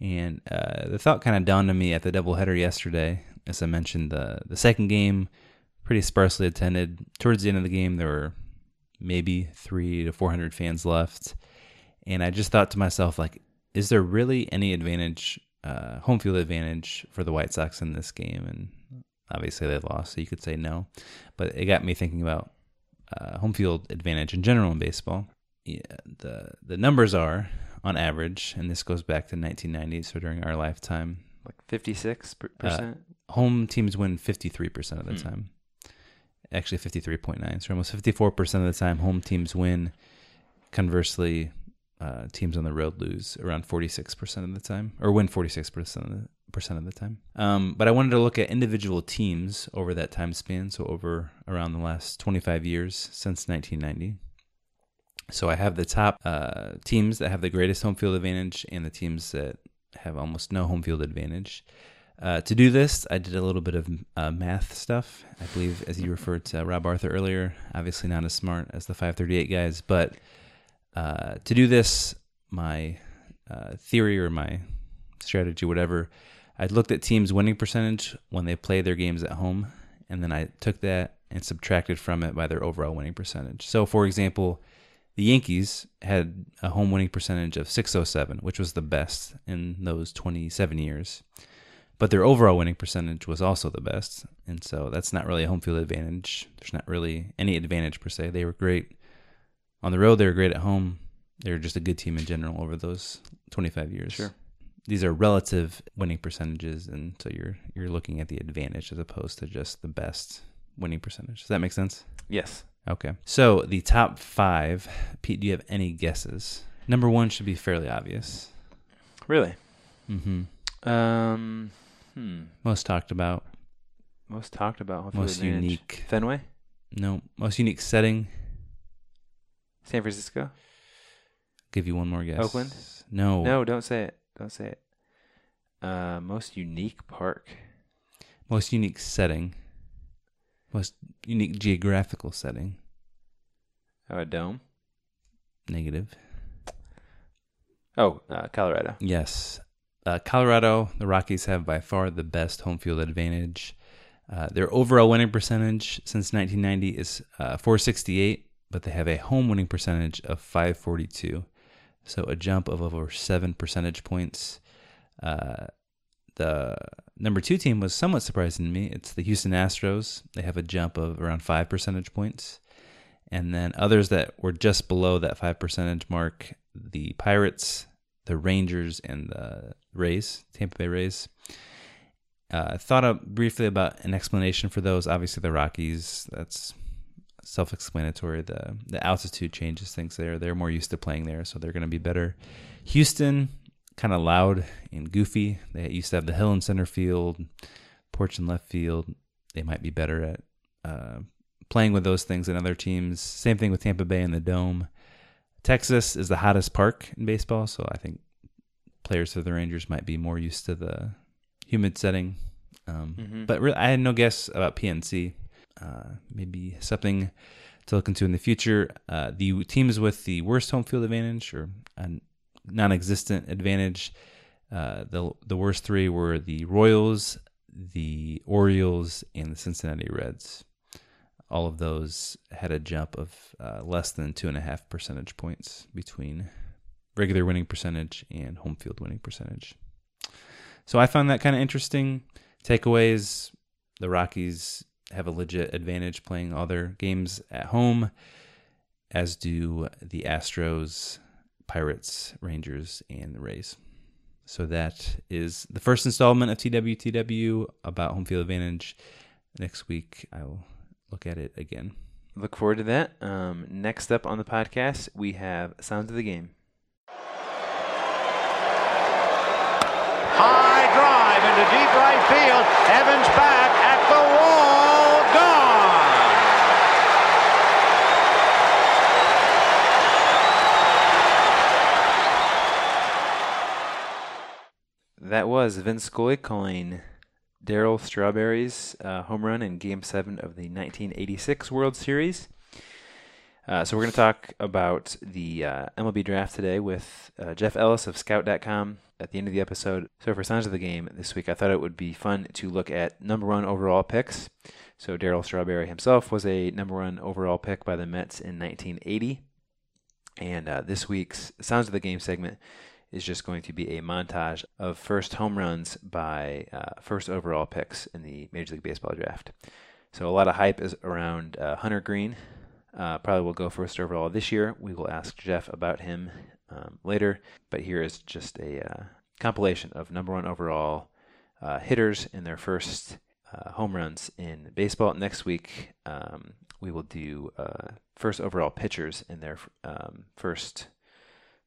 And uh, the thought kind of dawned on me at the doubleheader yesterday. As I mentioned, the the second game pretty sparsely attended. Towards the end of the game, there were maybe three to 400 fans left. And I just thought to myself, like, is there really any advantage, uh, home field advantage for the White Sox in this game? And obviously they lost, so you could say no. But it got me thinking about uh, home field advantage in general in baseball. Yeah, the the numbers are on average, and this goes back to 1990, so during our lifetime, like 56 percent. Uh, home teams win 53 percent of the Hmm. time. Actually, 53.9. So almost 54 percent of the time, home teams win. Conversely, uh, teams on the road lose around 46 percent of the time, or win 46 percent of the percent of the time. Um, but I wanted to look at individual teams over that time span, so over around the last 25 years since 1990. So I have the top uh, teams that have the greatest home field advantage and the teams that have almost no home field advantage. Uh, to do this, I did a little bit of uh, math stuff. I believe, as you referred to Rob Arthur earlier, obviously not as smart as the 538 guys, but uh, to do this, my uh, theory or my strategy, whatever, I looked at teams' winning percentage when they play their games at home, and then I took that and subtracted from it by their overall winning percentage. So, for example, the Yankees had a home winning percentage of 607, which was the best in those 27 years. But their overall winning percentage was also the best. And so that's not really a home field advantage. There's not really any advantage per se. They were great on the road, they were great at home. They were just a good team in general over those 25 years. Sure. These are relative winning percentages, and so you're you're looking at the advantage as opposed to just the best winning percentage. Does that make sense? Yes. Okay. So the top five, Pete, do you have any guesses? Number one should be fairly obvious. Really? Mm-hmm. Um, hmm. Most talked about. Most talked about. Most unique. Fenway. No. Most unique setting. San Francisco. Give you one more guess. Oakland. No. No, don't say it. Don't say it. Uh, most unique park. Most unique setting. Most unique geographical setting. Oh, a dome. Negative. Oh, uh, Colorado. Yes. Uh, Colorado, the Rockies have by far the best home field advantage. Uh, their overall winning percentage since 1990 is uh, 468, but they have a home winning percentage of 542. So a jump of over seven percentage points. Uh, the number two team was somewhat surprising to me. It's the Houston Astros. They have a jump of around five percentage points. And then others that were just below that five percentage mark the Pirates, the Rangers, and the Rays, Tampa Bay Rays. Uh, thought uh, briefly about an explanation for those. Obviously, the Rockies, that's self explanatory. The, the altitude changes things there. They're more used to playing there, so they're going to be better. Houston, kind of loud and goofy. They used to have the hill in center field, porch in left field. They might be better at uh, playing with those things than other teams. Same thing with Tampa Bay and the Dome. Texas is the hottest park in baseball, so I think players for the Rangers might be more used to the humid setting. Um, Mhm. But re- I had no guess about PNC. Uh, maybe something to look into in the future. Uh, the teams with the worst home field advantage or a non-existent advantage, uh, the the worst three were the Royals, the Orioles, and the Cincinnati Reds. All of those had a jump of uh, less than two and a half percentage points between regular winning percentage and home field winning percentage. So I found that kind of interesting. Takeaways: the Rockies have a legit advantage playing all their games at home, as do the Astros, Pirates, Rangers, and the Rays. So that is the first installment of TWTW about home field advantage. Next week, I will look at it again. Look forward to that. Um, next up on the podcast, we have Sounds of the Game. High drive into deep right field. Evans back at the wall. Gone. That was Vince Scully Darryl Strawberry's uh, home run in Game 7 of the 1986 World Series. Uh, so we're going to talk about the uh, MLB draft today with uh, Jeff Ellis of Scout.com at the end of the episode. So for Signs of the Game this week, I thought it would be fun to look at number one overall picks. So Darryl Strawberry himself was a number one overall pick by the Mets in 1980. And uh, this week's Sounds of the Game segment is just going to be a montage of first home runs by uh, first overall picks in the Major League Baseball draft. So a lot of hype is around uh, Hunter Greene. Uh, probably will go first overall this year. We will ask Jeff about him um, later. But here is just a uh, compilation of number one overall uh, hitters in their first uh, home runs in baseball. Next week, um, we will do uh, first overall pitchers in their um, first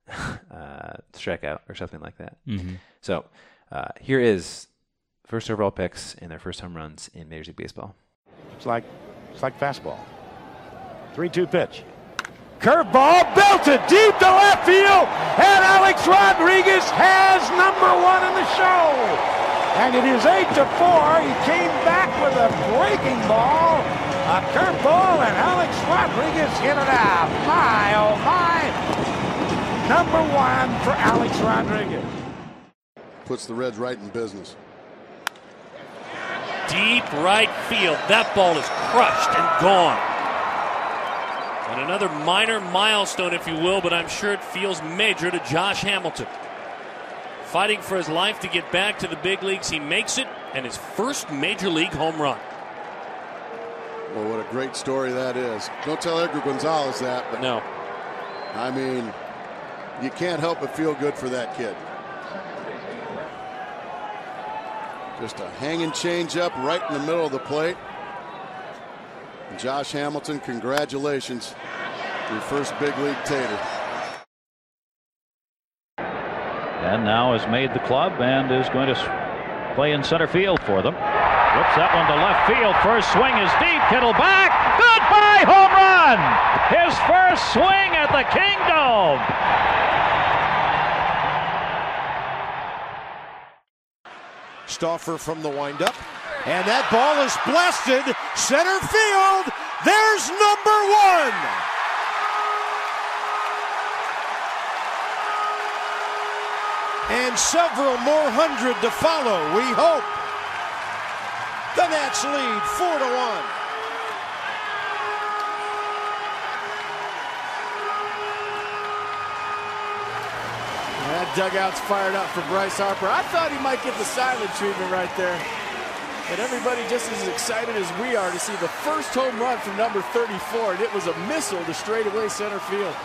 [laughs] uh, strikeout or something like that. Mhm. So uh, here is first overall picks in their first home runs in Major League Baseball. It's like it's like fastball. Three-two pitch. Curveball belted deep to left field, and Alex Rodriguez has number one in the show. And it is eight to four. He came back with a breaking ball, a curveball, and Alex Rodriguez hit it out. My oh my! Number one for Alex Rodriguez. Puts the Reds right in business. Deep right field. That ball is crushed and gone. And another minor milestone, if you will, but I'm sure it feels major to Josh Hamilton. Fighting for his life to get back to the big leagues. He makes it, and his first major league home run. Well, what a great story that is. Don't tell Edgar Gonzalez that, but no. I mean, you can't help but feel good for that kid. Just a hanging change up right in the middle of the plate. And Josh Hamilton, congratulations. Your first big league tater. And now has made the club and is going to play in center field for them. Whips that one to left field. First swing is deep. Kittle back. Goodbye, home run. His first swing at the Kingdome. Stauffer from the windup. And that ball is blasted center field. There's number one. And several more hundred to follow, we hope. The Nats lead four to one. That dugout's fired up for Bryce Harper. I thought he might get the silent treatment right there. But everybody just as excited as we are to see the first home run from number 34, and it was a missile to straightaway center field.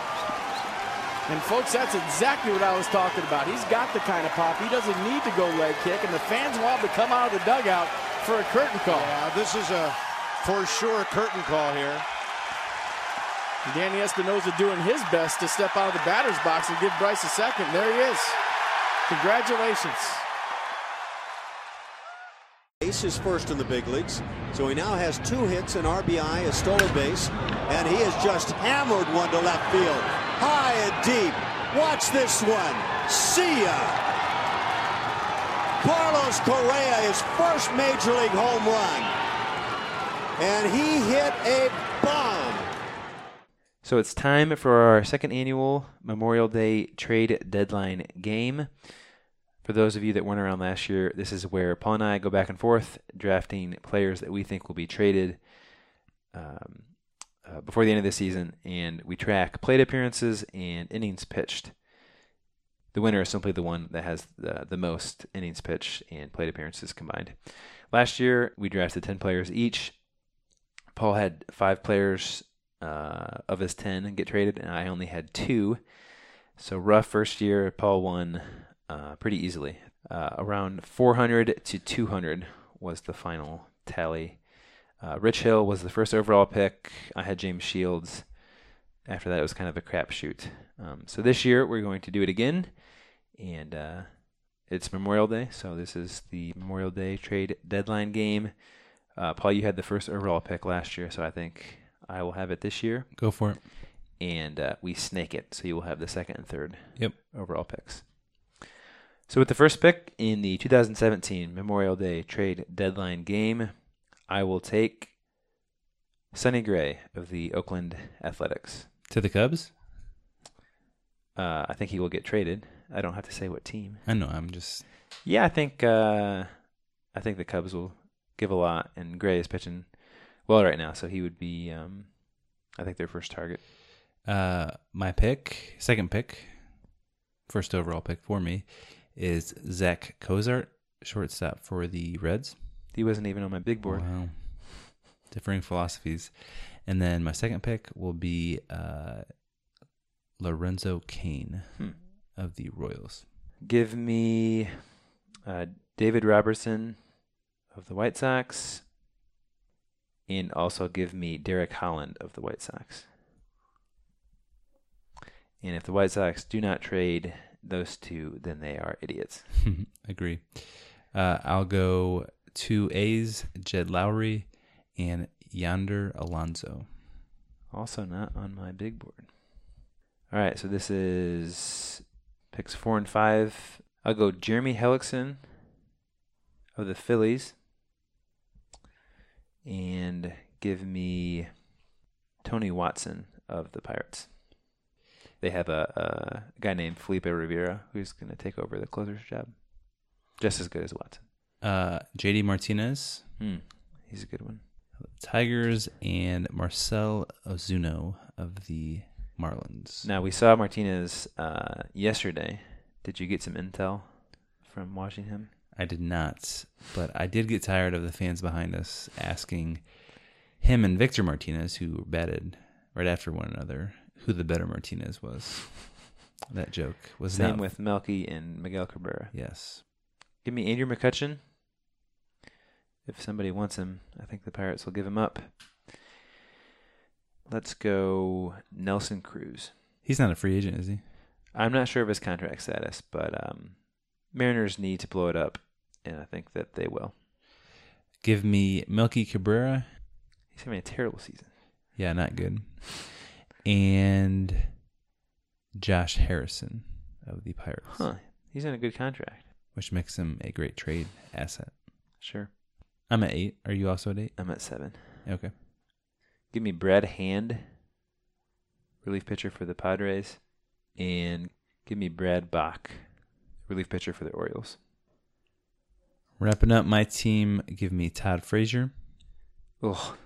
And folks, that's exactly what I was talking about. He's got the kind of pop. He doesn't need to go leg kick, and the fans want him to come out of the dugout for a curtain call. Yeah, this is a for sure curtain call here. Danny Espinosa doing his best to step out of the batter's box and give Bryce a second. There he is. Congratulations. Ace is first in the big leagues, so he now has two hits, an RBI, a stolen base, and he has just hammered one to left field, high and deep. Watch this one. See ya. Carlos Correa, his first major league home run, and he hit a bomb. So it's time for our second annual Memorial Day trade deadline game. For those of you that weren't around last year, this is where Paul and I go back and forth drafting players that we think will be traded um, uh, before the end of the season, and we track plate appearances and innings pitched. The winner is simply the one that has the, the most innings pitched and plate appearances combined. Last year, we drafted 10 players each. Paul had five players uh, of his 10 get traded, and I only had two. So, rough first year, Paul won uh, pretty easily. Uh, around 400 to 200 was the final tally. Uh, Rich Hill was the first overall pick. I had James Shields. After that, it was kind of a crapshoot. Um, so this year, we're going to do it again, and uh, it's Memorial Day, so this is the Memorial Day trade deadline game. Uh, Paul, you had the first overall pick last year, so I think I will have it this year. Go for it. And uh, we snake it, so you will have the second and third Yep. overall picks. So with the first pick in the 2017 Memorial Day trade deadline game, I will take Sonny Gray of the Oakland Athletics. To the Cubs? Uh, I think he will get traded. I don't have to say what team. I know. I'm just. Yeah, I think uh, I think the Cubs will give a lot, and Gray is pitching well right now, so he would be, um, I think, their first target. Uh, my pick, second pick, first overall pick for me, is Zack Cozart, shortstop for the Reds. He wasn't even on my big board. Wow. Differing philosophies. And then my second pick will be uh, Lorenzo Cain Hmm. of the Royals. Give me uh, David Robertson of the White Sox, and also give me Derek Holland of the White Sox. And if the White Sox do not trade those two, then they are idiots. [laughs] Agree. Uh, I'll go two A's, Jed Lowrie and Yonder Alonso. Also not on my big board. All right, so this is picks four and five. I'll go Jeremy Hellickson of the Phillies, and give me Tony Watson of the Pirates. They have a, a guy named Felipe Rivero who's going to take over the closer's job, just as good as Watson. Uh, JD Martinez. Hmm, he's a good one. Tigers and Marcell Ozuna of the Marlins. Now we saw Martinez uh, yesterday. Did you get some intel from watching him? I did not, but I did get tired of the fans behind us asking him and Victor Martinez, who batted right after one another, who the better Martinez was. [laughs] That joke was Same not with Melky and Miguel Cabrera. Yes. Give me Andrew McCutchen. If somebody wants him, I think the Pirates will give him up. Let's go Nelson Cruz. He's not a free agent, is he? I'm not sure of his contract status, but um, Mariners need to blow it up, and I think that they will. Give me Melky Cabrera. He's having a terrible season. Yeah, not good. And Josh Harrison of the Pirates. Huh. He's in a good contract. Which makes him a great trade asset. Sure. I'm at eight. Are you also at eight? I'm at seven. Okay. Give me Brad Hand, relief pitcher for the Padres, and give me Brad Brach, relief pitcher for the Orioles. Wrapping up my team, give me Todd Frazier. Ugh.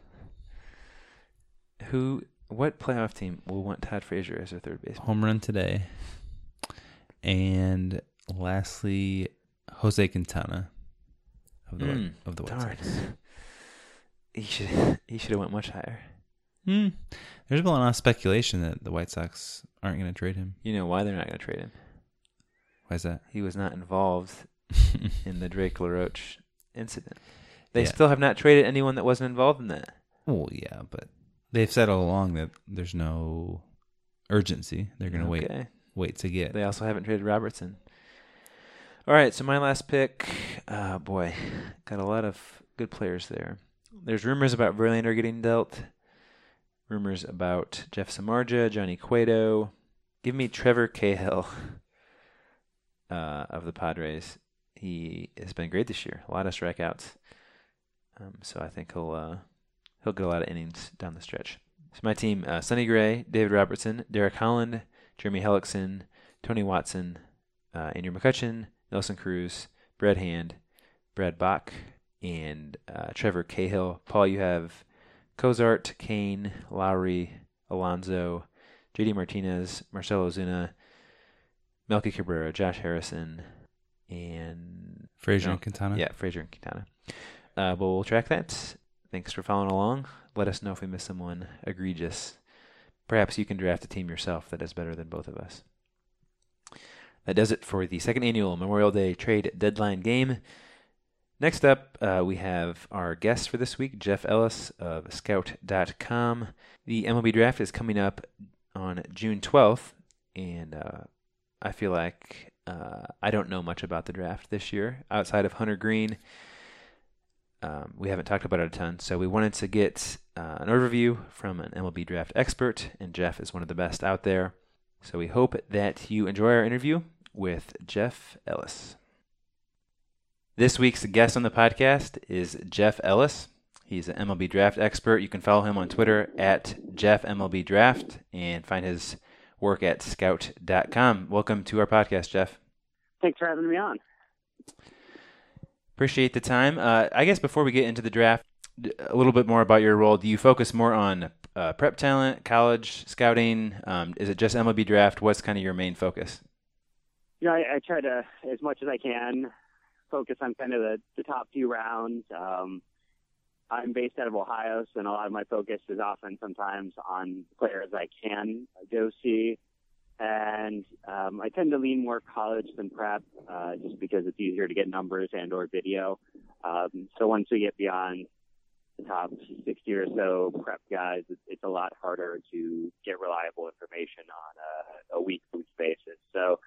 Who? What playoff team will want Todd Frazier as their third baseman? Home run today. And lastly, Jose Quintana of the Mm, of the White darn. Sox. [laughs] He should he should have went much higher. Hmm. There's been a lot of speculation that the White Sox aren't going to trade him. You know why they're not going to trade him? Why is that? He was not involved [laughs] in the Drake LaRoche incident. They Yeah. still have not traded anyone that wasn't involved in that. Well, yeah, but they've said all along that there's no urgency. They're going to wait Okay. wait to get. They also haven't traded Robertson. All right, so my last pick, uh, boy, got a lot of good players there. There's rumors about Verlander getting dealt. Rumors about Jeff Samardzija, Johnny Cueto. Give me Trevor Cahill uh, of the Padres. He has been great this year. A lot of strikeouts. Um, so I think he'll uh, he'll get a lot of innings down the stretch. So my team: uh, Sonny Gray, David Robertson, Derek Holland, Jeremy Hellickson, Tony Watson, uh, Andrew McCutchen, Nelson Cruz, Brad Hand, Brad Brach, and uh, Trevor Cahill. Paul, you have Cozart, Cain, Lowrie, Alonso, JD Martinez, Marcell Ozuna, Melky Cabrera, Josh Harrison, and Frazier and Quintana? Yeah, Frazier and Quintana. Uh, but we'll track that. Thanks for following along. Let us know if we missed someone egregious. Perhaps you can draft a team yourself that is better than both of us. That does it for the second annual Memorial Day trade deadline game. Next up, uh, we have our guest for this week, Jeff Ellis of Scout.com. The MLB draft is coming up on June 12th, and uh, I feel like uh, I don't know much about the draft this year outside of Hunter Greene. Um, we haven't talked about it a ton, so we wanted to get uh, an overview from an MLB draft expert, and Jeff is one of the best out there. So we hope that you enjoy our interview with Jeff Ellis. This week's guest on the podcast is Jeff Ellis. He's an MLB draft expert. You can follow him on Twitter at Jeff MLB Draft and find his work at scout.com. Welcome to our podcast, Jeff. Thanks for having me on. Appreciate the time. Uh, I guess before we get into the draft, a little bit more about your role. Do you focus more on uh, prep talent, college scouting? Um, is it just MLB draft? What's kind of your main focus? You know, I, I try to, as much as I can, focus on kind of the, the top few rounds. Um, I'm based out of Ohio, so a lot of my focus is often sometimes on players I can go see. And um, I tend to lean more college than prep, uh, just because it's easier to get numbers and or video. Um, so once we get beyond the top 60 or so prep guys, it's, it's a lot harder to get reliable information on a, a week-to-week basis. So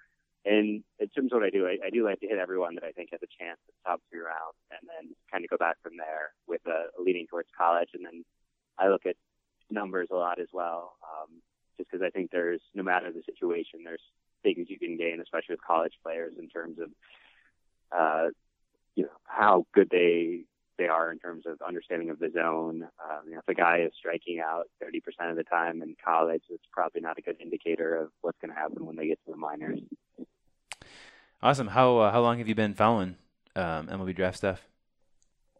in, in terms of what I do, I, I do like to hit everyone that I think has a chance at the top three rounds and then kind of go back from there with a, a leaning towards college. And then I look at numbers a lot as well, um, just because I think there's, no matter the situation, there's things you can gain, especially with college players in terms of, uh, you know, how good they they are in terms of understanding of the zone. Um, you know, if a guy is striking out 30% of the time in college, it's probably not a good indicator of what's going to happen when they get to the minors. Awesome. How uh, how long have you been following um, MLB draft stuff?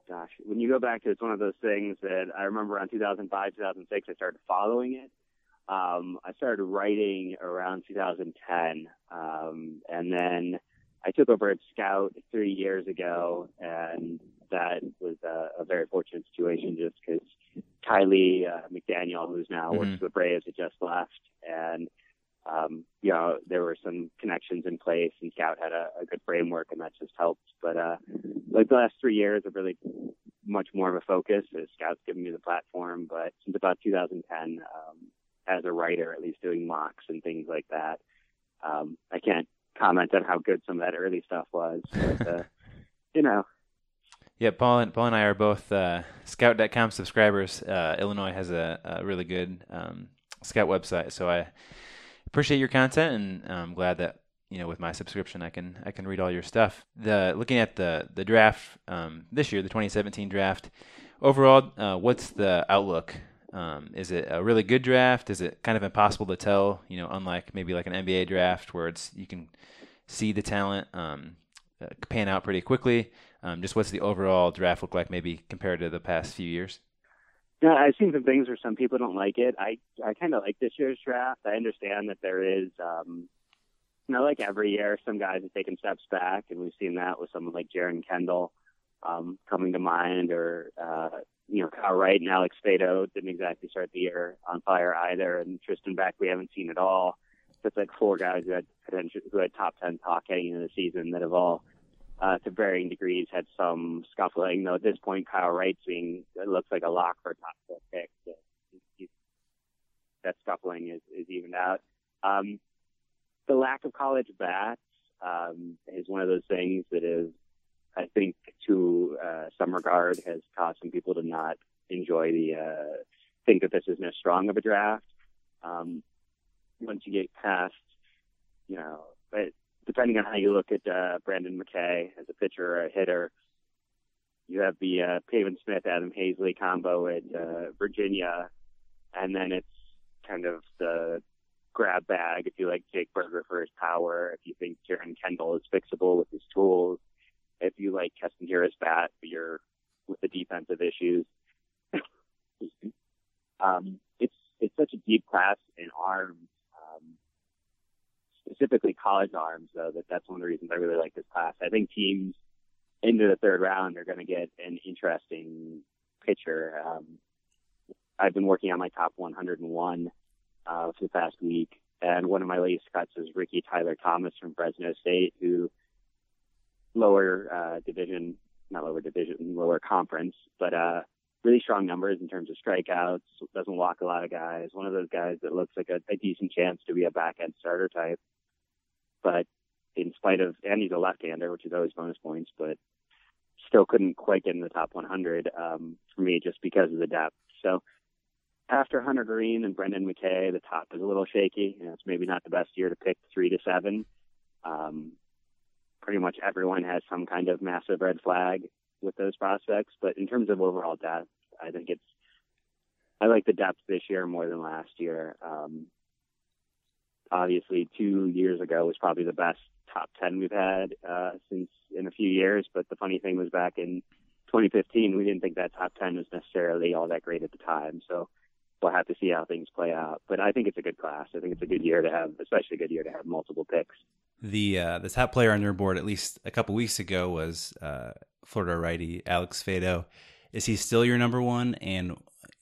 Gosh, when you go back to it's one of those things that I remember around 2005, 2006, I started following it. Um, I started writing around 2010, um, and then I took over at Scout three years ago, and that was a, a very fortunate situation just because Kiley uh, McDaniel, who's now Mhm. works for the Braves, had just left, and um, you know there were some connections in place, and Scout had a, a good framework, and that just helped. But uh, like the last three years, have really much more of a focus. As Scout's given me the platform, but since about 2010, um, as a writer, at least doing mocks and things like that, um, I can't comment on how good some of that early stuff was, but uh, [laughs] you know. Yeah, Paul and Paul and I are both uh, Scout.com subscribers. Uh, Illinois has a, a really good um, Scout website, so I appreciate your content, and I'm glad that you know with my subscription I can I can read all your stuff. The looking at the the draft um, this year, the 2017 draft. Overall, uh, what's the outlook? Um, is it a really good draft? Is it kind of impossible to tell? You know, unlike maybe like an NBA draft where it's you can see the talent um, uh, pan out pretty quickly. Um, just what's the overall draft look like, maybe compared to the past few years? Yeah, I've seen some things where some people don't like it. I I kind of like this year's draft. I understand that there is, um, you know, like every year, some guys have taken steps back, and we've seen that with someone like Jeren Kendall um, coming to mind, or uh, you know, Kyle Wright and Alex Faedo didn't exactly start the year on fire either, and Tristan Beck we haven't seen at all. It's like four guys who had potential, who had top ten talk heading into the season that have all uh, to varying degrees had some scuffling. Though at this point, Kyle Wright's being it looks like a lock for a top four pick. So he's, that scuffling is, is evened out. Um, the lack of college bats um, is one of those things that is, I think, to uh, some regard, has caused some people to not enjoy the uh, think that this isn't as strong of a draft. Um, once you get past, you know, but depending on how you look at uh, Brendan McKay as a pitcher or a hitter, you have the uh, Pavin Smith Adam Haseley combo at uh, Virginia, and then it's kind of the grab bag if you like Jake Burger for his power, if you think Jeren Kendall is fixable with his tools, if you like Keston Hiura bat, but you're with the defensive issues. [laughs] um, it's it's such a deep class in arms, um, specifically college arms, though. That that's one of the reasons I really like this class. I think teams into the third round are going to get an interesting pitcher. Um, I've been working on my top 101 uh, for the past week, and one of my latest cuts is Ricky Tyler Thomas from Fresno State, who lower uh, division, not lower division, lower conference, but uh, really strong numbers in terms of strikeouts. Doesn't walk a lot of guys. One of those guys that looks like a, a decent chance to be a back end starter type, but in spite of, and he's a left-hander, which is always bonus points, but still couldn't quite get in the top 100 um, for me just because of the depth. So after Hunter Greene and Brendan McKay, the top is a little shaky. You know, it's maybe not the best year to pick three to seven. Um, pretty much everyone has some kind of massive red flag with those prospects, but in terms of overall depth, I think it's I like the depth this year more than last year. Um, obviously, two years ago was probably the best top ten we've had uh, since in a few years. But the funny thing was back in 2015, we didn't think that top ten was necessarily all that great at the time. So we'll have to see how things play out. But I think it's a good class. I think it's a good year to have, especially a good year to have multiple picks. The uh, the top player on your board, at least a couple weeks ago, was uh, Florida righty Alex Faedo. Is he still your number one? And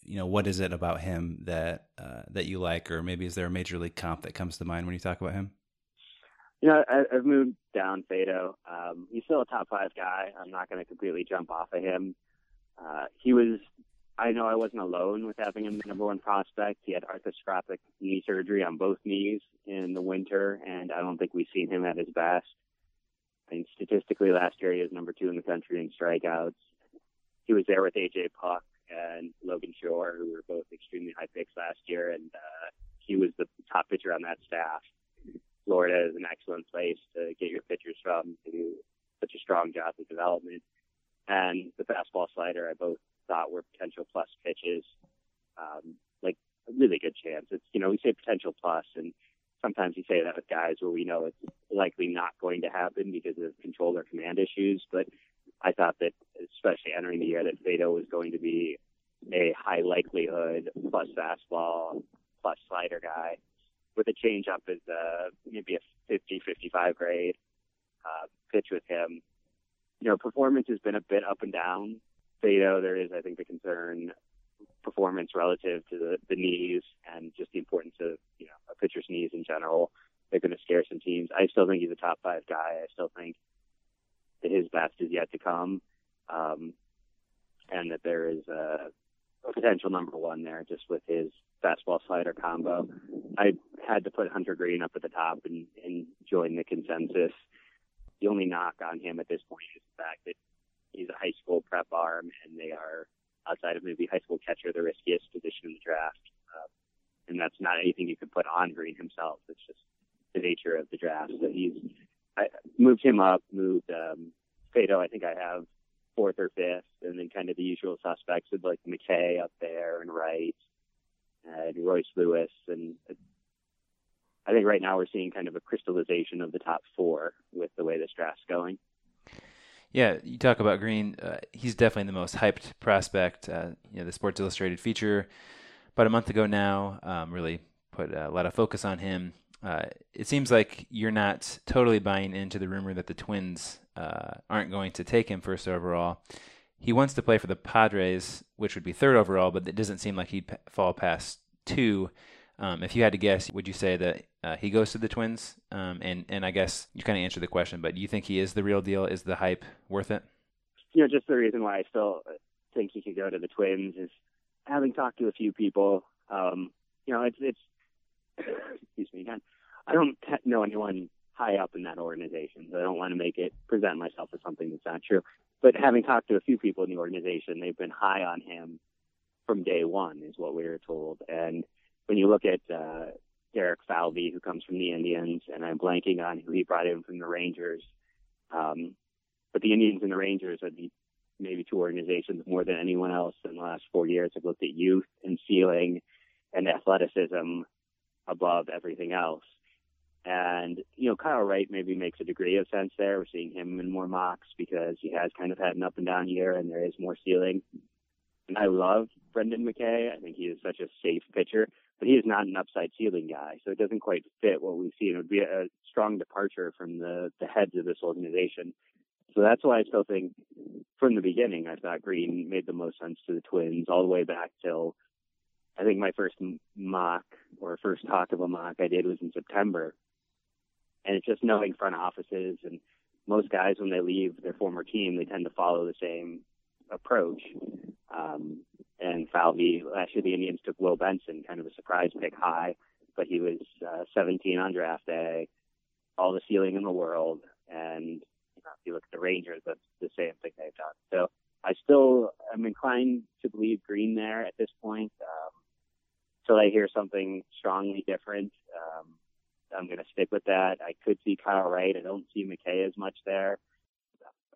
you know, what is it about him that uh, that you like, or maybe is there a major league comp that comes to mind when you talk about him? You know, I, I've moved down Faedo. Um, he's still a top five guy. I'm not going to completely jump off of him. Uh, he was I know I wasn't alone with having him the number one prospect. He had arthroscopic knee surgery on both knees in the winter, and I don't think we've seen him at his best. I mean, statistically, last year he was number two in the country in strikeouts. He was there with AJ Puk and Logan Shore, who were both extremely high picks last year, and uh, he was the top pitcher on that staff. Florida is an excellent place to get your pitchers from to do such a strong job of development. And the fastball slider, I both thought were potential plus pitches. Um, like a really good chance. It's you know we say potential plus, and sometimes you say that with guys where we know it's likely not going to happen because of control or command issues. But I thought that, especially entering the year, that Faedo was going to be a high likelihood plus fastball plus slider guy with a changeup as uh, maybe a 50-55 grade uh, pitch with him. You know, performance has been a bit up and down Faedo, there is, I think, the concern performance relative to the, the knees and just the importance of you know a pitcher's knees in general. They're going to scare some teams. I still think he's a top five guy. I still think that his best is yet to come, um, and that there is a, a potential number one there just with his fastball slider combo. I had to put Hunter Greene up at the top and, and join the consensus. The only knock on him at this point is the fact that he's a high school prep arm, and they are outside of maybe high school catcher the riskiest position in the draft. Uh, and that's not anything you can put on Greene himself. It's just the nature of the draft. So he's I moved him up, moved um, Faedo. I think I have fourth or fifth, and then kind of the usual suspects with like McKay up there and Wright and Royce Lewis, and I think right now we're seeing kind of a crystallization of the top four with the way this draft's going. Yeah, you talk about Greene. Uh, he's definitely the most hyped prospect. Uh, you know, the Sports Illustrated feature about a month ago now um, really put a lot of focus on him. Uh, it seems like you're not totally buying into the rumor that the Twins uh, aren't going to take him first overall. He wants to play for the Padres, which would be third overall, but it doesn't seem like he'd fall past two. Um, if you had to guess, would you say that uh, he goes to the Twins? Um, and and I guess you kind of answered the question, but do you think he is the real deal? Is the hype worth it? You know, just the reason why I still think he could go to the Twins is having talked to a few people. Um, you know, it's it's [coughs] excuse me again. I don't know anyone high up in that organization, so I don't want to make it present myself as something that's not true. But having talked to a few people in the organization, they've been high on him from day one, is what we were told. And when you look at uh, Derek Falvey, who comes from the Indians, and I'm blanking on who he brought in from the Rangers. Um, but the Indians and the Rangers are the maybe two organizations more than anyone else in the last four years have looked at youth and ceiling and athleticism above everything else. And, you know, Kyle Wright maybe makes a degree of sense there. We're seeing him in more mocks because he has kind of had an up and down year and there is more ceiling. And I love Brendan McKay. I think he is such a safe pitcher but he is not an upside ceiling guy, so it doesn't quite fit what we've seen. It would be a strong departure from the the heads of this organization. So that's why I still think from the beginning I thought Greene made the most sense to the Twins all the way back till I think my first mock or first talk of a mock I did was in September. And it's just knowing front offices and most guys when they leave their former team they tend to follow the same approach. Um, and Falvey. Year, the Indians took Will Benson, kind of a surprise pick high, but he was uh, 17 on draft day, all the ceiling in the world, and you know, if you look at the Rangers, that's the same thing they've done. So I still am inclined to believe Greene there at this point. Um, I hear something strongly different, um, I'm going to stick with that. I could see Kyle Wright. I don't see McKay as much there.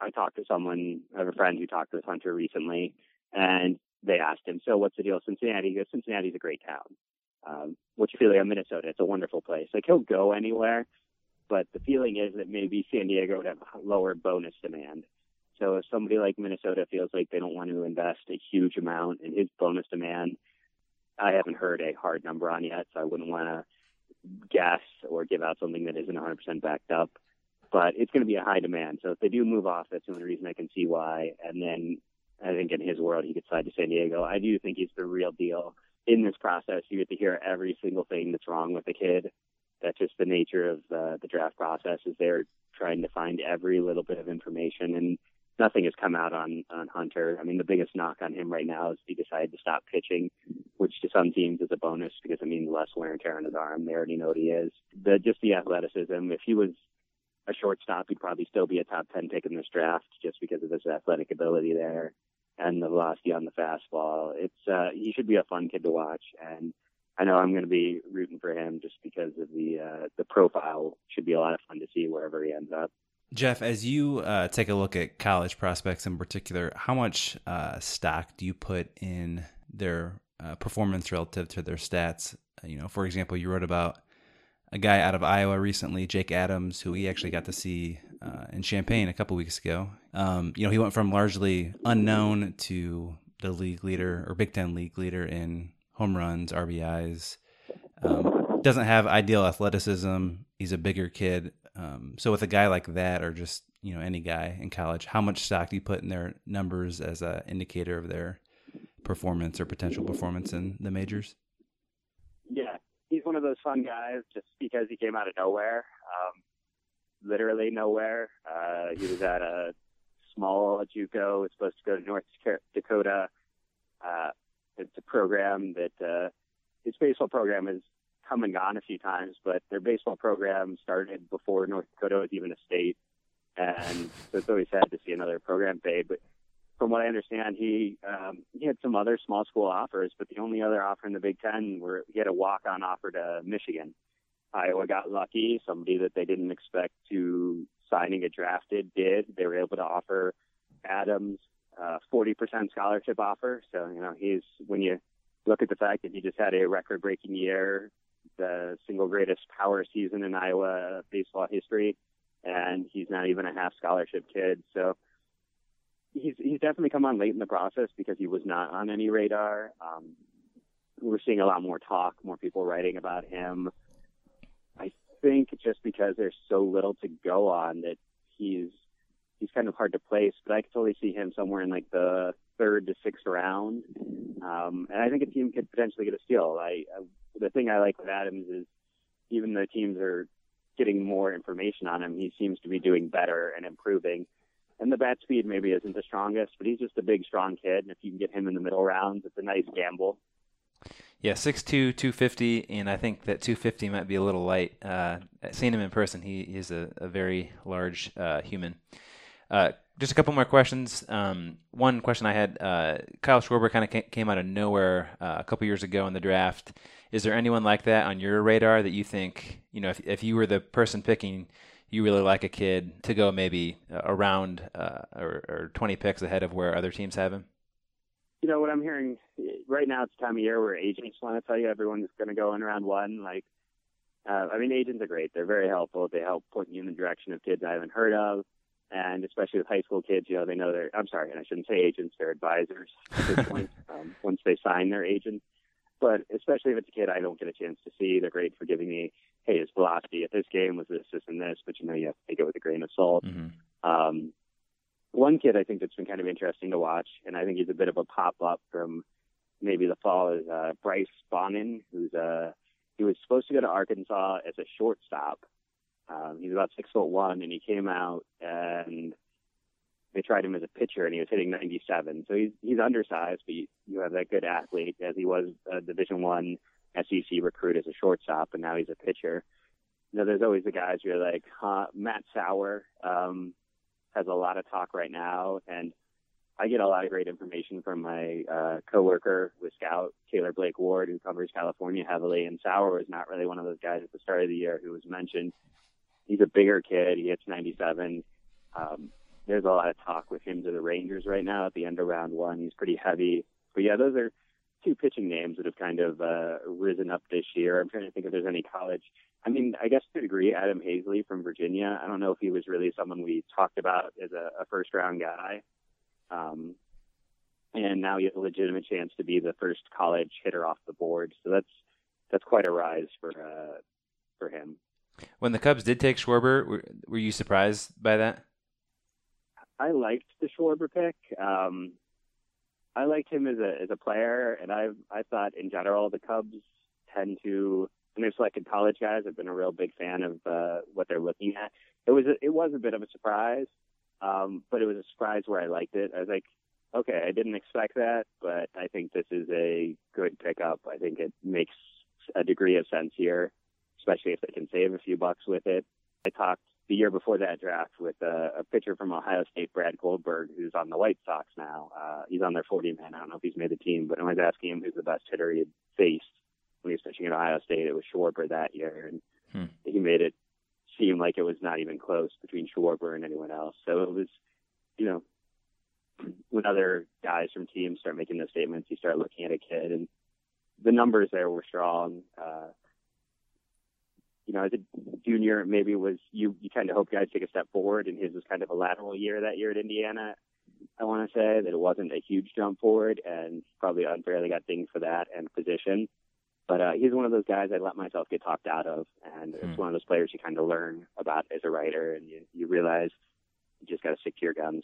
I talked to someone, I have a friend who talked with Hunter recently, and they asked him, "So what's the deal, with Cincinnati?" He goes, "Cincinnati's a great town." Um, what you feel like Minnesota? It's a wonderful place. Like he'll go anywhere, but the feeling is that maybe San Diego would have lower bonus demand. So if somebody like Minnesota feels like they don't want to invest a huge amount in his bonus demand, I haven't heard a hard number on yet, so I wouldn't want to guess or give out something that isn't 100% backed up. But it's going to be a high demand. So if they do move off, that's the only reason I can see why. And then I think in his world, he could slide to San Diego. I do think he's the real deal. In this process, you get to hear every single thing that's wrong with the kid. That's just the nature of uh, the draft process. Is they're trying to find every little bit of information, and nothing has come out on on Hunter. I mean, the biggest knock on him right now is he decided to stop pitching, which to some teams is a bonus because it means less wear and tear on his arm. They already know what he is. The just the athleticism. If he was a shortstop, he'd probably still be a top ten pick in this draft just because of his athletic ability there and the velocity on the fastball. It's uh, he should be a fun kid to watch, and I know I'm going to be rooting for him just because of the uh, the profile. Should be a lot of fun to see wherever he ends up. Jeff, as you uh, take a look at college prospects in particular, how much uh, stock do you put in their uh, performance relative to their stats? You know, for example, you wrote about a guy out of Iowa recently, Jake Adams, who we actually got to see uh, in Champaign a couple weeks ago. Um, you know, he went from largely unknown to the league leader or Big Ten league leader in home runs, RBIs. Um, doesn't have ideal athleticism. He's a bigger kid. Um, so with a guy like that, or just you know any guy in college, how much stock do you put in their numbers as an indicator of their performance or potential performance in the majors? Yeah, he's one of those fun guys just because he came out of nowhere. Um, literally nowhere. Uh, he was at a small JUCO. Was supposed to go to North Dakota. Uh, it's a program that uh, his baseball program has come and gone a few times, but their baseball program started before North Dakota was even a state, and so it's always sad to see another program fade. But from what I understand, he um, he had some other small school offers, but the only other offer in the Big Ten were he had a walk on offer to Michigan. Iowa got lucky. Somebody that they didn't expect to sign and get drafted did. They were able to offer Adams uh, 40% scholarship offer. So, you know, he's, when you look at the fact that he just had a record breaking year, the single greatest power season in Iowa baseball history, and he's not even a half scholarship kid. So, he's he's definitely come on late in the process because he was not on any radar. Um, we're seeing a lot more talk, more people writing about him I think just because there's so little to go on that he's he's kind of hard to place. But I could totally see him somewhere in like the third to sixth round, um, and I think a team could potentially get a steal. I, I the thing I like with Adams is even though teams are getting more information on him, he seems to be doing better and improving. And the bat speed maybe isn't the strongest, but he's just a big, strong kid. And if you can get him in the middle rounds, it's a nice gamble. Yeah, 6'2", 250, and I think that 250 might be a little light. Uh, seeing him in person, he is a, a very large uh, human. Uh, just a couple more questions. Um, one question I had: uh, Kyle Schwarber kind of came out of nowhere uh, a couple years ago in the draft. Is there anyone like that on your radar that you think, you know, if if you were the person picking, you really like a kid to go maybe uh, around or, or 20 picks ahead of where other teams have him? you know what I'm hearing right now. It's time of year where agents want to tell you everyone's going to go in round one. Like, uh, I mean, agents are great. They're very helpful. They help point you in the direction of kids I haven't heard of, and especially with high school kids, you know, they know they're. I'm sorry, and I shouldn't say agents. They're advisors at this point. [laughs] Um, once they sign their agent, but especially if it's a kid I don't get a chance to see, they're great for giving me, hey, his velocity at this game was this, this, and this, but you know, you have to take it with a grain of salt. Mm-hmm. Um, one kid I think that's been kind of interesting to watch, and I think he's a bit of a pop up from maybe the fall is uh, Bryce Bonnin, who's uh, he was supposed to go to Arkansas as a shortstop. Um, he's about six foot one, and he came out and they tried him as a pitcher, and he was hitting 97. So he's he's undersized, but you, you have that good athlete as he was a Division One SEC recruit as a shortstop, and now he's a pitcher. You know, there's always the guys who are like huh, Matt Sauer. Um, has a lot of talk right now, and I get a lot of great information from my uh, coworker with Scout, Taylor Blake Ward, who covers California heavily. And Sauer was not really one of those guys at the start of the year who was mentioned. He's a bigger kid. He hits 97. Um, there's a lot of talk with him to the Rangers right now at the end of round one. He's pretty heavy but yeah, those are two pitching names that have kind of uh, risen up this year. I'm trying to think if there's any college. I mean, I guess to a degree, Adam Haseley from Virginia. I don't know if he was really someone we talked about as a, a first round guy. Um, and now he has a legitimate chance to be the first college hitter off the board. So that's that's quite a rise for uh, for him. When the Cubs did take Schwarber, were, were you surprised by that? I liked the Schwarber pick. Um, I liked him as a as a player, and I I thought in general the Cubs tend to when they've selected college guys. I've been a real big fan of uh, what they're looking at. It was a, it was a bit of a surprise, um, but it was a surprise where I liked it. I was like, okay, I didn't expect that, but I think this is a good pickup. I think it makes a degree of sense here, especially if they can save a few bucks with it. I talked the year before that draft with a, a pitcher from Ohio State, Brad Goldberg, who's on the White Sox now. Uh, he's on their 40 man. I don't know if he's made the team, but I was asking him who's the best hitter he had faced when he was pitching at Ohio State. It was Schwarber that year, and Hmm. he made it seem like it was not even close between Schwarber and anyone else. So it was, you know, when other guys from teams start making those statements, you start looking at a kid, and the numbers there were strong. Uh, you know, as a junior, maybe was you. You kind of hope guys take a step forward, and his was kind of a lateral year that year at Indiana. I want to say that it wasn't a huge jump forward, and probably unfairly got dinged for that and position. But uh, he's one of those guys I let myself get talked out of, and it's one of those players you kind of learn about as a writer, and you, you realize you just got to stick to your guns.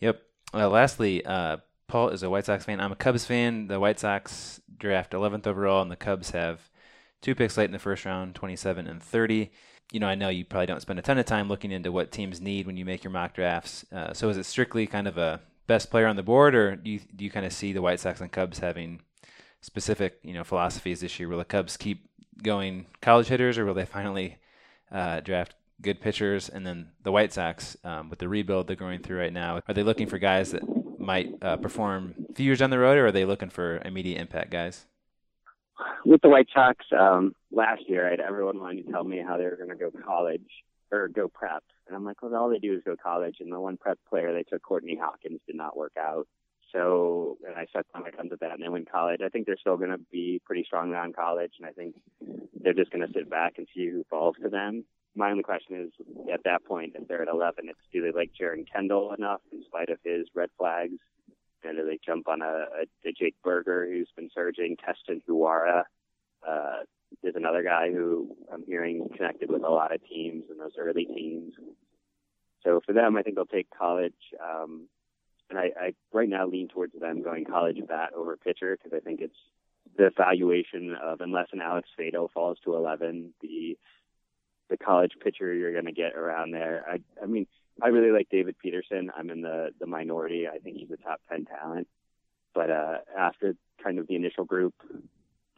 Yep. Uh, lastly, uh, Paul is a White Sox fan. I'm a Cubs fan. The White Sox draft 11th overall, and the Cubs have two picks late in the first round, 27 and 30. You know, I know you probably don't spend a ton of time looking into what teams need when you make your mock drafts. Uh, so is it strictly kind of a best player on the board, or do you do you kind of see the White Sox and Cubs having specific you know philosophies this year? Will the Cubs keep going college hitters, or will they finally uh, draft good pitchers? And then the White Sox, um, with the rebuild they're going through right now, are they looking for guys that might uh, perform a few years down the road, or are they looking for immediate impact guys? With the White Sox um, last year, I had everyone wanting to tell me how they were going to go college or go prep, and I'm like, well, all they do is go college. And the one prep player they took, Courtney Hawkins, did not work out. So, and I set my guns at that, and they went college. I think they're still going to be pretty strong on college, and I think they're just going to sit back and see who falls to them. My only question is, at that point, if they're at 11, it's do they like Jeren Kendall enough, in spite of his red flags? And do they jump on a, a, a Jake Burger who's been surging, Keston Hiura? Uh, there's another guy who I'm hearing connected with a lot of teams in those early teams. So for them, I think they'll take college. Um, and I, I right now lean towards them going college bat over pitcher because I think it's the valuation of unless an Alex Faedo falls to 11, the the college pitcher you're going to get around there. I, I mean, I really like David Peterson. I'm in the the minority. I think he's a top 10 talent. But uh, after kind of the initial group,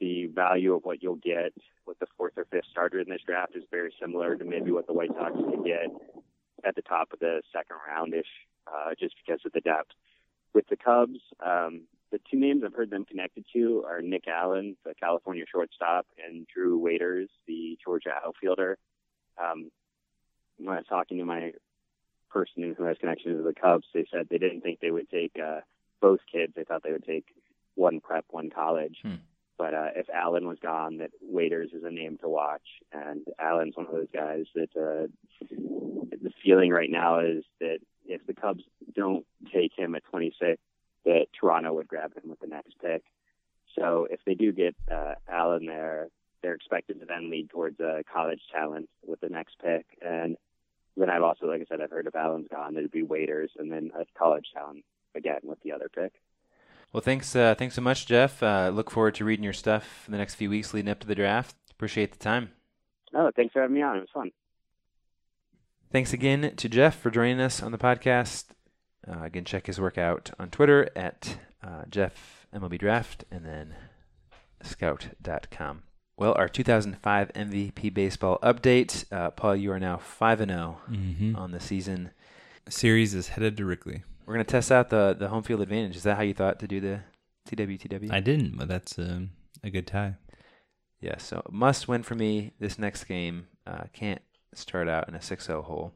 the value of what you'll get with the fourth or fifth starter in this draft is very similar to maybe what the White Sox could get at the top of the second roundish, uh, just because of the depth. With the Cubs, um, the two names I've heard them connected to are Nick Allen, the California shortstop, and Drew Waters, the Georgia outfielder. Um, when I was talking to my person who has connections to the Cubs, they said they didn't think they would take uh, both kids. They thought they would take one prep, one college. Hmm. But uh, if Allen was gone, that Waters is a name to watch, and Allen's one of those guys that uh, the feeling right now is that if the Cubs don't take him at 26, that Toronto would grab him with the next pick. So if they do get uh, Allen there, they're expected to then lead towards a college talent with the next pick. And then I've also, like I said, I've heard if Allen's gone, there'd be Waters and then a college town again with the other pick. Well, thanks, uh, thanks so much, Jeff. Uh, look forward to reading your stuff in the next few weeks leading up to the draft. Appreciate the time. Oh, thanks for having me on. It was fun. Thanks again to Jeff for joining us on the podcast. Uh, again, check his work out on Twitter at uh, Jeff MLB Draft and then scout.com. Well, our 2005 MVP baseball update. Uh, Paul, you are now 5 and 0 Mhm. on the season. Series is headed to Wrigley. We're going to test out the, the home field advantage. Is that how you thought to do the TWTW? I didn't, but that's um, a good tie. Yeah, so must win for me this next game. Uh, can't start out in a 6 0 hole.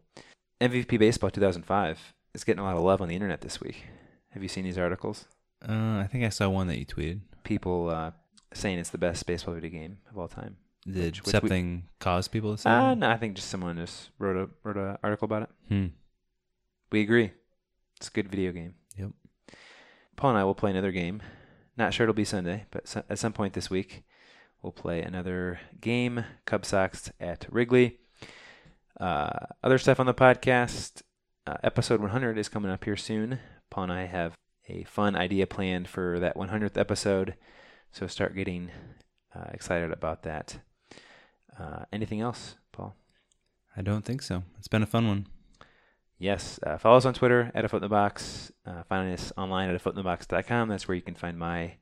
MVP Baseball 2005 is getting a lot of love on the internet this week. Have you seen these articles? Uh, I think I saw one that you tweeted. People uh, saying it's the best baseball video game of all time. Did Which- which we- something cause people to say? Uh, no, I think just someone just wrote a wrote an article about it. Hmm. We agree. It's a good video game. Yep. Paul and I will play another game. Not sure it'll be Sunday, but at some point this week, we'll play another game. Cub Sox at Wrigley. Uh, other stuff on the podcast. Uh, episode 100 is coming up here soon. Paul and I have a fun idea planned for that 100th episode, so start getting uh, excited about that. Uh, anything else, Paul? I don't think so. It's been a fun one. Yes. Uh, follow us on Twitter at a foot in the box. Uh, find us online at a foot in the box.com. That's where you can find my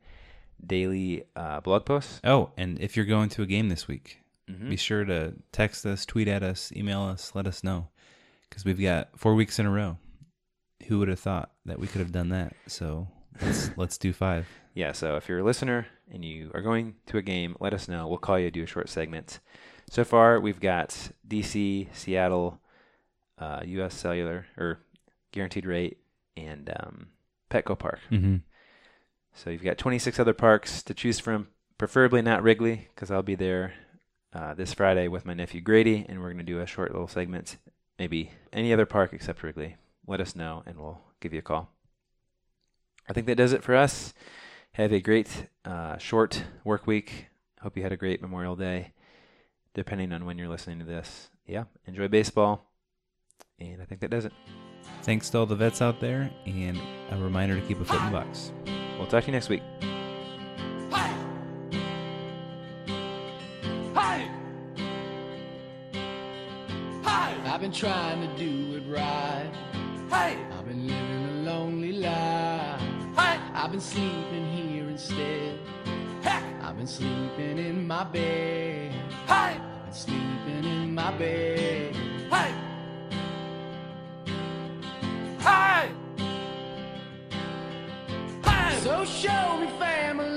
daily uh, blog posts. Oh, and if you're going to a game this week, Mhm. be sure to text us, tweet at us, email us, let us know. Because we've got four weeks in a row. Who would have thought that we could have done that? So let's, let's do five. Yeah. So if you're a listener and you are going to a game, let us know. We'll call you, do a short segment. So far, we've got DC, Seattle, uh, U.S. Cellular, or Guaranteed Rate, and um, Petco Park. Mhm. So you've got 26 other parks to choose from, preferably not Wrigley, because I'll be there uh, this Friday with my nephew Grady, and we're going to do a short little segment. Maybe any other park except Wrigley. Let us know, and we'll give you a call. I think that does it for us. Have a great uh, short work week. Hope you had a great Memorial Day, depending on when you're listening to this. Yeah, enjoy baseball. And I think that does it. Thanks to all the vets out there, and a reminder to keep a foot in the box. We'll talk to you next week. Hey! Hey! I've been trying to do it right. Hey! I've been living a lonely life. Hey! I've been sleeping here instead. Heck! I've been sleeping in my bed. Hey! I've been sleeping in my bed. Hey! Hey! Hey! So show me family.